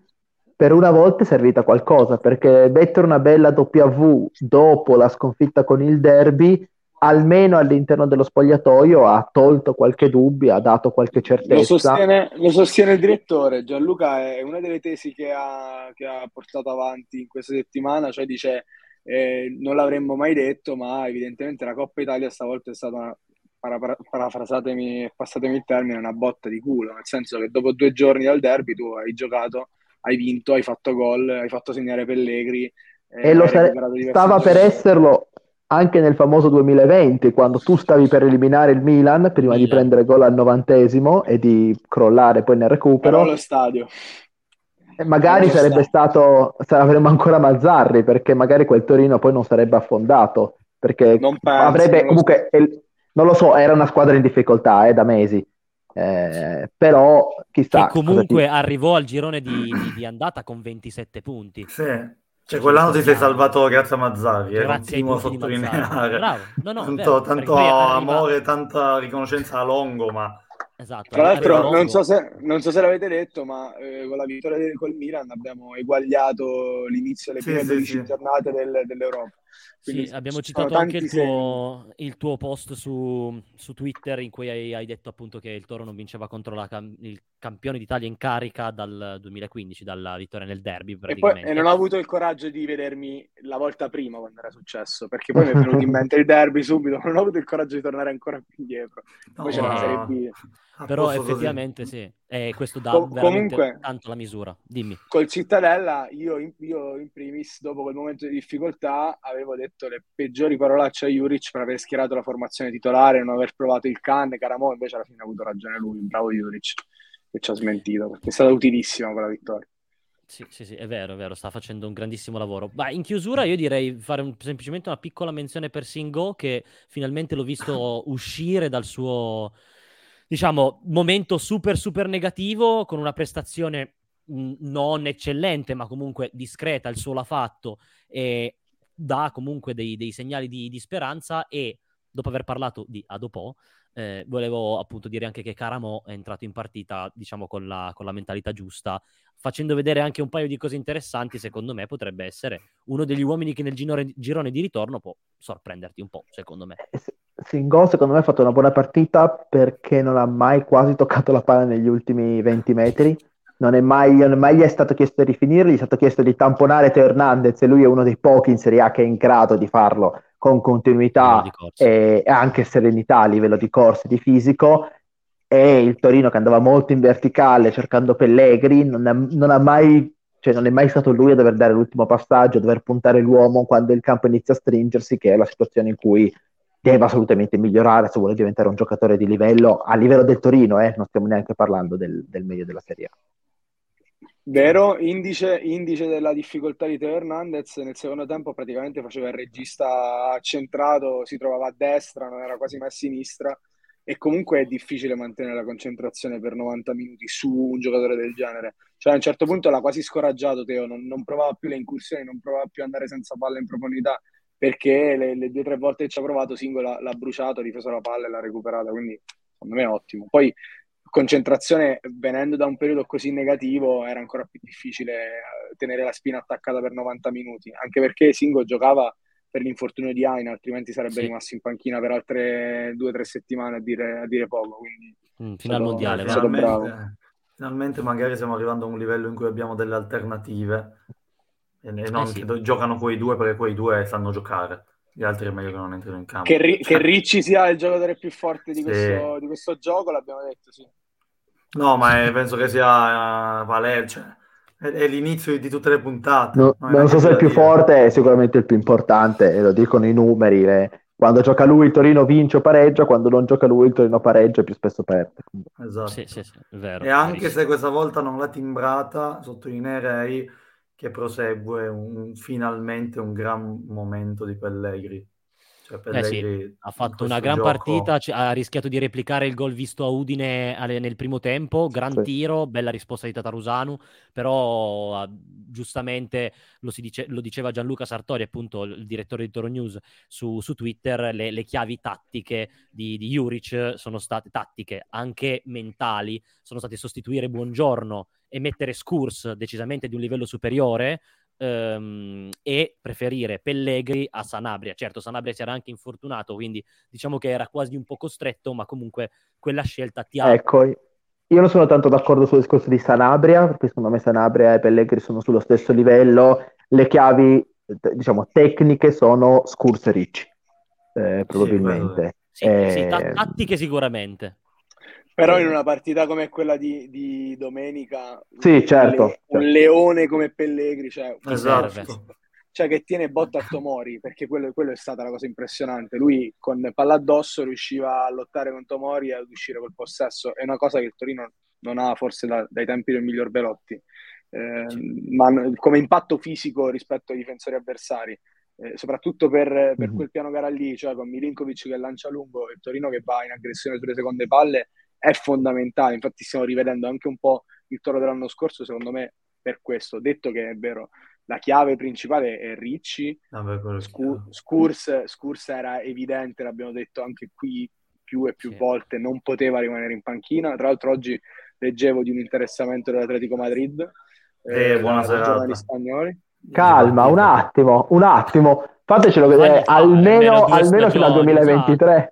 per una volta è servita qualcosa, perché mettere una bella W dopo la sconfitta con il derby, almeno all'interno dello spogliatoio, ha tolto qualche dubbio, ha dato qualche Lo certezza. sostiene, lo sostiene il direttore, Gianluca è una delle tesi che ha, che ha portato avanti in questa settimana, cioè dice eh, non l'avremmo mai detto, ma evidentemente la Coppa Italia stavolta è stata, una, para- parafrasatemi, passatemi il termine, una botta di culo, nel senso che dopo due giorni dal derby tu hai giocato, hai vinto, hai fatto gol, hai fatto segnare Pellegri, eh, E lo hai sare- stava per esserlo anche nel famoso 2020, quando tu stavi per eliminare il Milan prima di prendere gol al novantesimo e di crollare poi nel Però recupero. allo stadio. E magari Però lo sarebbe stato, sa- avremmo ancora Mazzarri, perché magari quel Torino poi non sarebbe affondato, perché penso, avrebbe lo comunque non lo so, era una squadra in difficoltà eh, da mesi. Eh, però chissà. Che comunque ti... arrivò al girone di, di, di, andata con 27 punti. Sì. Cioè, quell'anno ti sei salvato grazie a Mazzari, eh, continuo a sottolineare. Bravo. No, no, tanto, vero, tanto amore, arriva... tanta riconoscenza a Longo, ma Esatto. Tra l'altro, non so, se, non so, se, l'avete detto, ma eh, con la vittoria col Milan abbiamo eguagliato l'inizio delle prime sì, 12 sì, giornate del, dell'Europa. Quindi sì, abbiamo citato anche il tuo, il tuo, post su, su Twitter in cui hai, hai, detto appunto che il Toro non vinceva contro la, il campione d'Italia in carica dal 2015, dalla vittoria nel derby e, poi, e, non ho avuto il coraggio di vedermi la volta prima quando era successo, perché poi mi è venuto in mente il derby subito, non ho avuto il coraggio di tornare ancora più indietro. Poi no, c'era la Serie B. Però effettivamente così. sì, e questo dà Com- comunque, tanto la misura. Dimmi. Col Cittadella, io in, io in, primis, dopo quel momento di difficoltà, avevo detto le peggiori parolacce a Juric per aver schierato la formazione titolare, non aver provato il can, Caramo, invece alla fine ha avuto ragione lui, bravo Juric, che ci ha smentito, perché è stata utilissima quella vittoria. Sì, sì, sì, è vero, è vero, sta facendo un grandissimo lavoro. Ma in chiusura io direi fare un, semplicemente una piccola menzione per Singo, che finalmente l'ho visto uscire dal suo diciamo, momento super, super negativo con una prestazione mh, non eccellente, ma comunque discreta, il suo l'ha fatto e dà comunque dei, dei segnali di, di, speranza e dopo aver parlato di Adopò, eh, volevo appunto dire anche che Caramo è entrato in partita, diciamo, con la, con la mentalità giusta, facendo vedere anche un paio di cose interessanti, secondo me potrebbe essere uno degli uomini che nel girone, girone di ritorno può sorprenderti un po', secondo me. Eh Singo secondo me ha fatto una buona partita perché non ha mai quasi toccato la palla negli ultimi 20 metri. Non è mai, non è mai gli è stato chiesto di finire, gli è stato chiesto di tamponare Teo Hernandez e lui è uno dei pochi in Serie A che è in grado di farlo con continuità e anche serenità a livello di corso e di fisico. E il Torino che andava molto in verticale cercando Pellegrini, non, non ha mai cioè non è mai stato lui a dover dare l'ultimo passaggio, a dover puntare l'uomo quando il campo inizia a stringersi, che è la situazione in cui deve assolutamente migliorare se vuole diventare un giocatore di livello a livello del Torino, eh? non stiamo neanche parlando del, del medio della Serie A. Vero, indice, indice, della difficoltà di Teo Hernandez nel secondo tempo praticamente faceva il regista centrato, si trovava a destra, non era quasi mai a sinistra e comunque è difficile mantenere la concentrazione per 90 minuti su un giocatore del genere. Cioè a un certo punto l'ha quasi scoraggiato Teo, non, non provava più le incursioni, non provava più ad andare senza palla in profondità perché le, le due o tre volte che ci ha provato Singo l'ha, l'ha bruciato, ha difeso la palla e l'ha recuperata, quindi secondo me è ottimo. Poi concentrazione, venendo da un periodo così negativo, era ancora più difficile eh, tenere la spina attaccata per 90 minuti, anche perché Singo giocava per l'infortunio di Aina, altrimenti sarebbe sì. rimasto in panchina per altre due o tre settimane a dire, a dire poco. Quindi mm, fino al mondiale, finalmente, finalmente magari stiamo arrivando a un livello in cui abbiamo delle alternative e non eh sì. che giocano quei due perché quei due sanno giocare. Gli altri è meglio che non entrino in campo. Che, ri- che Ricci sia il giocatore più forte di, sì. questo, di questo, gioco, l'abbiamo detto, sì. No, ma è, penso che sia uh, Valer, cioè, è, è, l'inizio di tutte le puntate. No, non so se è il più dire. forte, è sicuramente il più importante, e lo dicono i numeri. Le... Quando gioca lui il Torino vince o pareggia, quando non gioca lui il Torino pareggia e più spesso perde. Esatto. Sì, sì, sì, vero, e anche se questa volta non l'ha timbrata, sottolineerei che prosegue un, finalmente un gran momento di Pellegri. Cioè eh sì, ha fatto una gran gioco... partita, c- ha rischiato di replicare il gol visto a Udine alle, nel primo tempo, gran sì. tiro, bella risposta di Tatarusanu, però uh, giustamente lo, dice, lo, diceva Gianluca Sartori, appunto il direttore di Toro News su, su Twitter, le, le, chiavi tattiche di, di Juric sono state tattiche, anche mentali, sono state sostituire Buongiorno e mettere Scurs decisamente di un livello superiore ehm, e preferire Pellegri a Sanabria. Certo, Sanabria si era anche infortunato, quindi diciamo che era quasi un po' costretto, ma comunque quella scelta ti ha... Ecco, io non sono tanto d'accordo sul discorso di Sanabria, perché secondo me Sanabria e Pellegri sono sullo stesso livello. Le chiavi, diciamo, tecniche sono Scurs Ricci, eh, probabilmente. Sì, eh, sì, tattiche sicuramente. Però in una partita come quella di, di domenica, sì, certo, un, le- certo. un leone come Pellegri, cioè, esatto. cioè che tiene botta a Tomori, perché quello, quello, è stata la cosa impressionante. Lui con palla addosso riusciva a lottare con Tomori e ad uscire col possesso. È una cosa che il Torino non ha forse da, dai tempi del miglior Belotti, eh, ma come impatto fisico rispetto ai difensori avversari. eh, soprattutto per, per Mhm. quel piano gara lì, cioè con Milinkovic che lancia lungo e Torino che va in aggressione sulle seconde palle, è fondamentale. Infatti stiamo rivedendo anche un po' il toro dell'anno scorso, secondo me, per questo. Detto che è vero, la chiave principale è Ricci, Scu- chiaro. Scurs, Scurs era evidente, l'abbiamo detto anche qui più e più Sì. volte, non poteva rimanere in panchina. Tra l'altro oggi leggevo di un interessamento dell'Atletico Madrid, Eh, buona da- dai serata. giovani spagnoli. Calma, un attimo, un attimo. Fatecelo vedere almeno, almeno almeno fino al stagioni, 2023.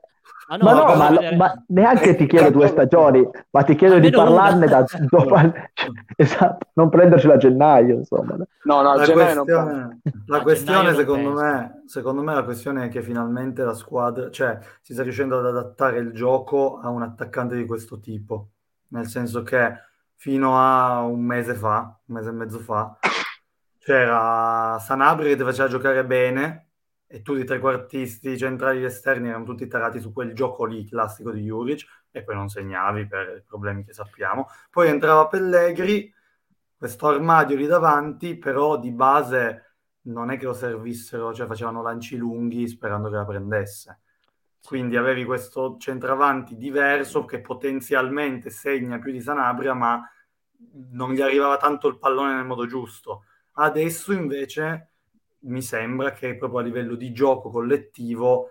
Ah, ma no, ma, vedere- ma neanche ti chiedo due stagioni, ma ti chiedo di parlarne una. da dopo. cioè, esatto, non prendercelo a gennaio, insomma. No, no, La gennaio non questione, la A questione non secondo, me, secondo me la questione è che finalmente la squadra, cioè si sta riuscendo ad adattare il gioco a un attaccante di questo tipo, nel senso che fino a un mese fa, un mese e mezzo fa, c'era Sanabria che ti faceva giocare bene e tu di trequartisti centrali e esterni erano tutti tarati su quel gioco lì classico di Juric e poi non segnavi per i problemi che sappiamo. Poi entrava Pellegri, questo armadio lì davanti, però di base non è che lo servissero, cioè facevano lanci lunghi sperando che la prendesse. Quindi avevi questo centravanti diverso che potenzialmente segna più di Sanabria, ma non gli arrivava tanto il pallone nel modo giusto. Adesso invece mi sembra che proprio a livello di gioco collettivo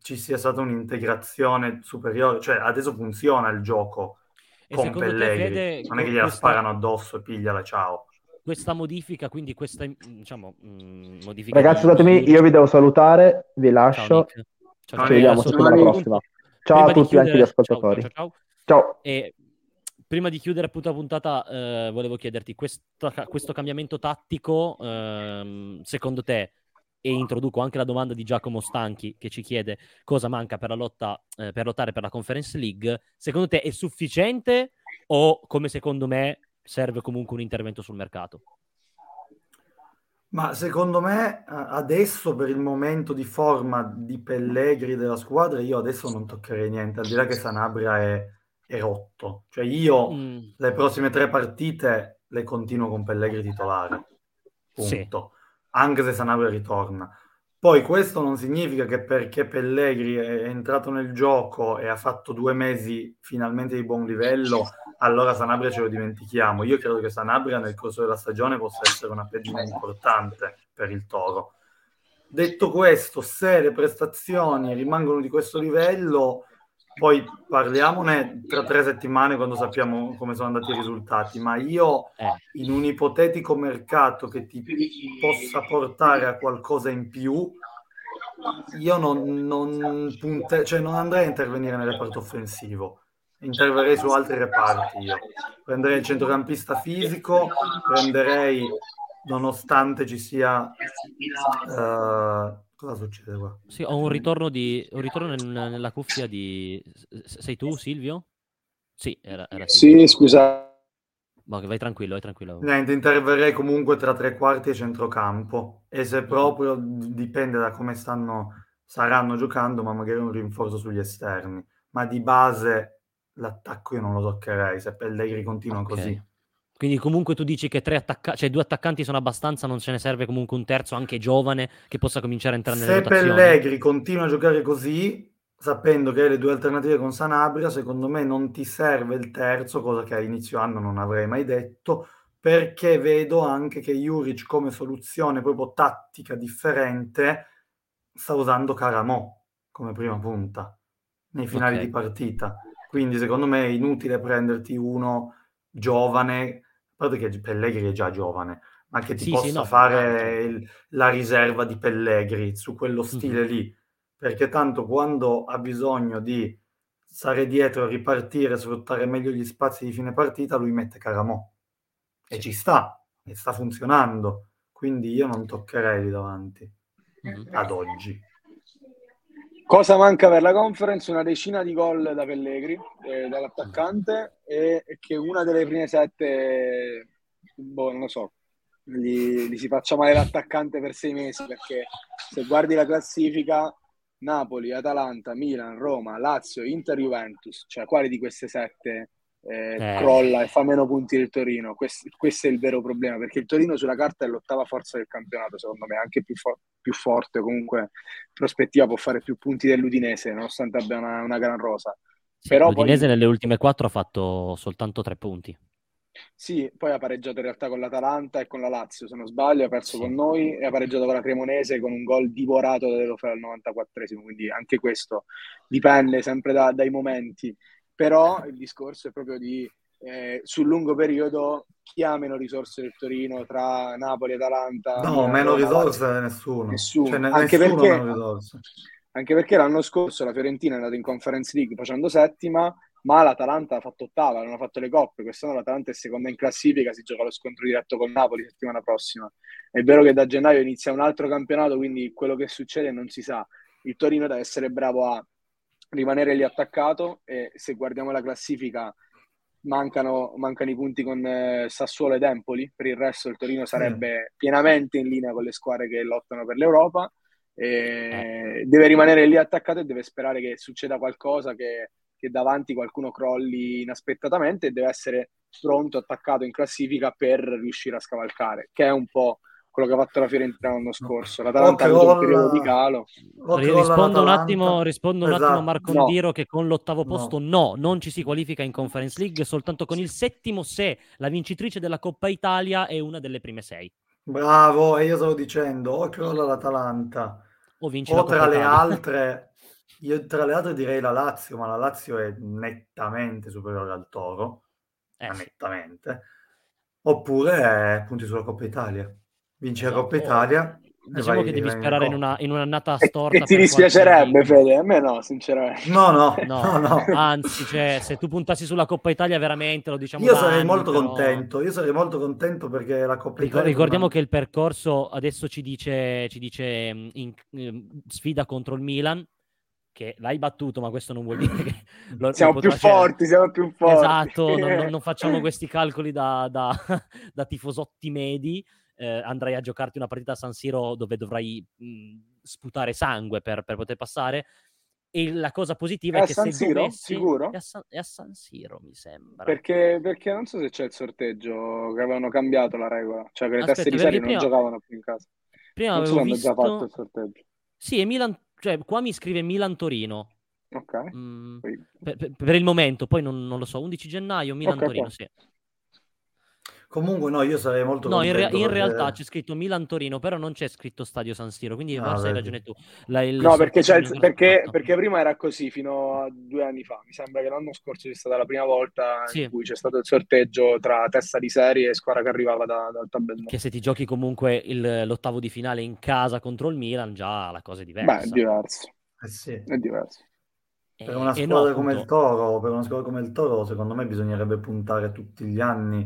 ci sia stata un'integrazione superiore, cioè adesso funziona il gioco E con secondo te, Pellegri, Fede, non è che gliela questa- sparano addosso e pigliala, ciao. questa modifica, quindi questa diciamo, mh, modifica Ragazzi, scusatemi, io vi devo salutare, vi lascio. Ciao, Ci ciao. Ci vediamo Nick. prossima. Ciao Prima a tutti, anche gli chiudere- ascoltatori. ciao, ciao, ciao. Ciao. E prima di chiudere appunto la puntata, eh, volevo chiederti questa- questo cambiamento tattico, ehm, secondo te, e introduco anche la domanda di Giacomo Stanchi che ci chiede cosa manca per lotta eh, per lottare per la Conference League, secondo te è sufficiente o come secondo me serve comunque un intervento sul mercato? Ma secondo me a- adesso per il momento di forma di Pellegri della squadra io adesso non toccherei niente, al di là che Sanabria è, è rotto. Cioè io Mm, le prossime tre partite le continuo con Pellegri titolare, Sì. punto. Anche se Sanabria ritorna. Poi questo non significa che perché Pellegri è entrato nel gioco e ha fatto due mesi finalmente di buon livello, allora Sanabria ce lo dimentichiamo. Io credo che Sanabria nel corso della stagione possa essere una pedina importante per il Toro. Detto questo, se le prestazioni rimangono di questo livello, poi parliamone tra tre settimane quando sappiamo come sono andati i risultati, ma io eh, in un ipotetico mercato che ti possa portare a qualcosa in più, io non, non, punte- cioè non andrei a intervenire nel reparto offensivo, interverrei su altri reparti io. Prenderei il centrocampista fisico, prenderei, nonostante ci sia... eh, cosa succede qua? sì, ho un ritorno, di, un ritorno nel- nella cuffia di... Sei tu Silvio? Sì, era, era Silvio. Sì, scusa. Ma vai tranquillo, vai tranquillo. Niente, interverrei comunque tra tre quarti e centrocampo e se proprio d- dipende da come stanno, saranno giocando, ma magari un rinforzo sugli esterni. Ma di base l'attacco io non lo toccherei se Pellegri continua Ok. così. Quindi comunque tu dici che tre attacca- cioè due attaccanti sono abbastanza, non ce ne serve comunque un terzo anche giovane che possa cominciare a entrare nelle Se rotazioni. Pellegri continua a giocare così, sapendo che hai le due alternative con Sanabria, secondo me non ti serve il terzo, cosa che a inizio anno non avrei mai detto, perché vedo anche che Juric come soluzione proprio tattica differente sta usando Caramò come prima punta nei finali Ok. di partita. Quindi secondo me è inutile prenderti uno giovane, che Pellegri è già giovane, ma che ti Sì, possa sì, no, fare il- la riserva di Pellegri su quello stile Mhm. lì, perché tanto quando ha bisogno di stare dietro, ripartire, sfruttare meglio gli spazi di fine partita, lui mette Caramò e Sì. ci sta, e sta funzionando. Quindi io non toccherei lì davanti Mhm. ad oggi. Cosa manca per la conference? Una decina di gol da Pellegri, eh, dall'attaccante, e, che una delle prime sette, boh, non lo so, gli, gli si faccia male l'attaccante per sei mesi, perché se guardi la classifica, Napoli, Atalanta, Milan, Roma, Lazio, Inter, Juventus, cioè quali di queste sette eh, Eh. crolla e fa meno punti del Torino. Questo, questo è il vero problema, perché il Torino sulla carta è l'ottava forza del campionato, secondo me, anche più, fo- più forte, comunque in prospettiva può fare più punti dell'Udinese, nonostante abbia una, una gran rosa. Sì, Però L'Udinese poi- nelle ultime quattro ha fatto soltanto tre punti. Sì, poi ha pareggiato in realtà con l'Atalanta e con la Lazio, se non sbaglio, ha perso Sì. con noi e ha pareggiato con la Cremonese con un gol divorato da Deulofeu al 94esimo, quindi anche questo dipende sempre da- dai momenti. Però il discorso è proprio di eh, sul lungo periodo chi ha meno risorse del Torino tra Napoli e Atalanta? No, meno risorse Lazio? nessuno. Nessuno. Cioè, ne- Anche nessuno perché- meno risorse. Anche perché l'anno scorso la Fiorentina è andata in Conference League facendo settima, ma l'Atalanta ha fatto ottava, non ha fatto le coppe. Quest'anno l'Atalanta è seconda in classifica, si gioca lo scontro diretto con Napoli settimana prossima. È vero che da gennaio inizia un altro campionato, quindi quello che succede non si sa. Il Torino deve essere bravo a rimanere lì attaccato e se guardiamo la classifica mancano, mancano i punti con eh, Sassuolo ed Empoli, per il resto il Torino sarebbe pienamente in linea con le squadre che lottano per l'Europa. E Deve rimanere lì attaccato e deve sperare che succeda qualcosa, che, che davanti qualcuno crolli inaspettatamente e deve essere pronto, attaccato in classifica per riuscire a scavalcare, che è un po' quello che ha fatto la Fiorentina l'anno scorso. L'Atalanta ha avuto un periodo di calo. Rispondo un attimo, rispondo un attimo a Esatto. Marco No. Indiro che con l'ottavo posto No. no. non ci si qualifica in Conference League, soltanto con il settimo se la vincitrice della Coppa Italia è una delle prime sei. Bravo, e io stavo dicendo, o crolla l'Atalanta, O vince o la Coppa tra le Italia. altre, io tra le altre direi la Lazio, ma la Lazio è nettamente superiore al Toro, Eh, nettamente, oppure eh, punti sulla Coppa Italia. Vinci la Esatto. Coppa Italia e Diciamo vai- che devi in sperare in, una, in un'annata storta. e ti dispiacerebbe, Fede? A me no, sinceramente. No, no, No, no, no. anzi, cioè, se tu puntassi sulla Coppa Italia veramente lo diciamo Io sarei anni, molto però- contento, io sarei molto contento perché la Coppa Italia... ricordiamo che il percorso adesso ci dice, ci dice mm, in- mm, sfida contro il Milan, che l'hai battuto, ma questo non vuol dire che lo- lo Siamo più potrà- cioè, forti, siamo più forti. Esatto, non, non- non facciamo questi calcoli da, da- da tifosotti medi. Eh, andrai a giocarti una partita a San Siro dove dovrai mh, sputare sangue per, per poter passare. E la cosa positiva È è, che San se Siro? dovessi... Sicuro? È a, San, è a San Siro, mi sembra. Perché, perché non so se c'è il sorteggio, che avevano cambiato la regola. Cioè che le Aspetta, teste di serie non prima- giocavano più in casa. Prima Non so avevo hanno già visto... fatto il sorteggio. Sì, è Milan... Cioè, qua mi scrive Milan-Torino. Ok. Mm, per, per- il momento, poi non, non lo so, 11 gennaio, Milan-Torino, Ok, sì. Comunque no, io sarei molto No, in, contento rea- in perché- realtà c'è scritto Milan-Torino, però non c'è scritto Stadio San Siro, quindi Ah, forse hai ragione tu. La- il No, perché, c'è il- perché, perché prima era così fino a due anni fa. Mi sembra che l'anno scorso sia stata la prima volta Sì. in cui c'è stato il sorteggio tra testa di serie e squadra che arrivava da- dal tabellone. Che se ti giochi comunque il- l'ottavo di finale in casa contro il Milan, già la cosa è diversa. Beh, è diverso. Eh sì. È diverso. E- Per una e squadra no, come il appunto, Toro, per una squadra come il Toro, secondo me bisognerebbe puntare tutti gli anni,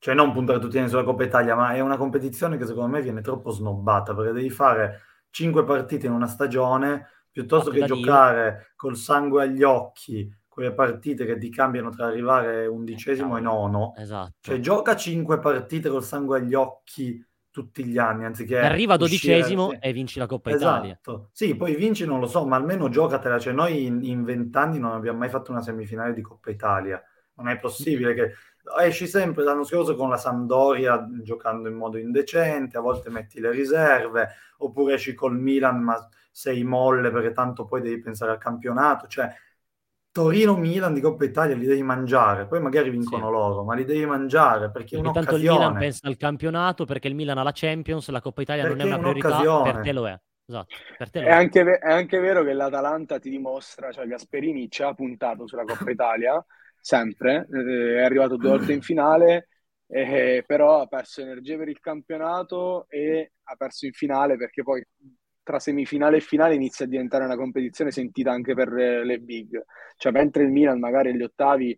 cioè non puntare tutti anni sulla Coppa Italia, ma è una competizione che secondo me viene troppo snobbata, perché devi fare cinque partite in una stagione, piuttosto che da Dio. giocare col sangue agli occhi, quelle partite che ti cambiano tra arrivare undicesimo e Cavolo. nono. Esatto. Cioè gioca cinque partite col sangue agli occhi tutti gli anni, anziché Arriva uscire- dodicesimo sì. e vinci la Coppa Italia. Esatto, sì, poi vinci non lo so, ma almeno giocatela, cioè noi in- in vent'anni non abbiamo mai fatto una semifinale di Coppa Italia, non è possibile che esci sempre l'anno scorso con la Sampdoria giocando in modo indecente, a volte metti le riserve, oppure esci col Milan ma sei molle perché tanto poi devi pensare al campionato, cioè Torino-Milan di Coppa Italia li devi mangiare, poi magari vincono Sì. loro, ma li devi mangiare perché è Perché tanto il Milan un'occasione. pensa al campionato, perché il Milan ha la Champions, la Coppa Italia non è Perché una è priorità, un'occasione. per te lo è. Esatto, per te lo È è. anche, ve- è anche vero che l'Atalanta ti dimostra, cioè Gasperini ci ha puntato sulla Coppa Italia, sempre, eh, è arrivato due volte in finale, eh, però ha perso energie per il campionato e ha perso in finale perché poi tra semifinale e finale inizia a diventare una competizione sentita anche per eh, le big. Cioè mentre il Milan magari agli ottavi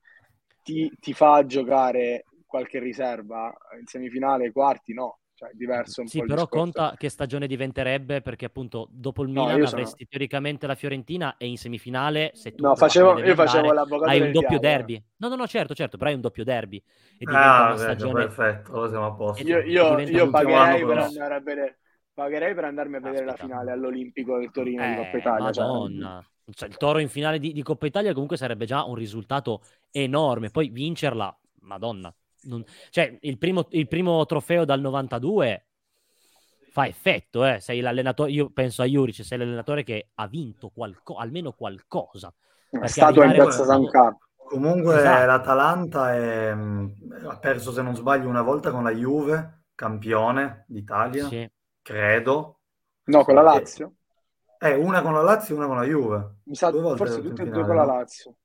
ti, ti fa giocare qualche riserva, in semifinale, quarti no, cioè è diverso un Sì, po' però discorso. conta che stagione diventerebbe perché appunto dopo il No, Milan io sono- avresti teoricamente la Fiorentina e in semifinale se tu No, facevo, io facevo l'avvocato hai un doppio diavolo. derby. No, no, no, certo, certo, però hai un doppio derby e diventa Ah, una ecco, stagione perfetto, siamo a posto. Io, io- io pagherei per però. andare a vedere, pagherei per andarmi a vedere la Aspetta. finale all'Olimpico del Torino di Coppa Eh, Italia. cioè, Madonna. cioè, il Toro in finale di, di, Coppa Italia comunque sarebbe già un risultato enorme. Poi vincerla, madonna. Non... Cioè, il primo, il primo trofeo dal 92 fa effetto, eh. Sei l'allenatore, io penso a Juric, sei l'allenatore che ha vinto qualco, almeno qualcosa. È stato in Piazza San Carlo. Comunque esatto. l'Atalanta è, ha perso, se non sbaglio, una volta con la Juve, campione d'Italia, sì. credo. No, con la Lazio. Eh, una con la Lazio e una con la Juve. Mi sa forse tutte e due con la Lazio.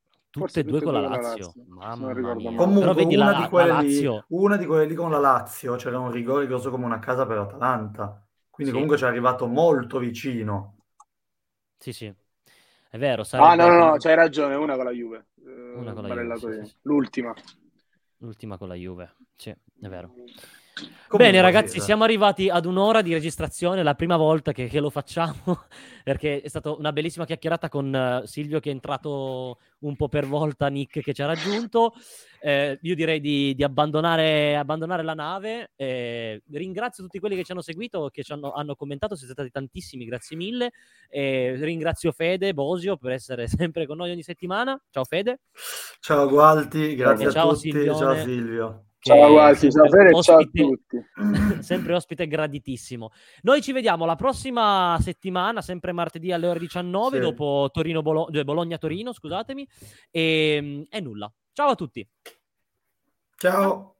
Tutte e due con la Lazio. Mamma mia. Comunque, una, la, di quelle lì, una di quelle lì con la Lazio c'era un rigore grosso come una casa per Atalanta. Quindi sì. comunque ci è arrivato molto vicino. Sì, sì. È vero. Ah, no, no, no, c'hai ragione, una con la Juve. Una con la Juve sì, sì. L'ultima. L'ultima con la Juve, sì, è vero. Comunque, Bene ragazzi, siamo arrivati ad un'ora di registrazione, la prima volta che, che lo facciamo, perché è stata una bellissima chiacchierata con uh, Silvio che è entrato un po' per volta, Nick che ci ha raggiunto. Eh, io direi di, di abbandonare, abbandonare, la nave. Eh, ringrazio tutti quelli che ci hanno seguito, che ci hanno, hanno commentato, siete stati tantissimi, grazie mille. Eh, ringrazio Fede Bosio per essere sempre con noi ogni settimana. Ciao Fede. Ciao Gualti, grazie a ciao tutti. Silvione. Ciao Silvio. Ciao, Gualti, ciao, Fede, ciao a tutti. sempre ospite graditissimo. Noi ci vediamo la prossima settimana, sempre martedì alle ore 19, sì. dopo Torino Bolo- Bologna-Torino, scusatemi. E, e nulla. Ciao a tutti. Ciao.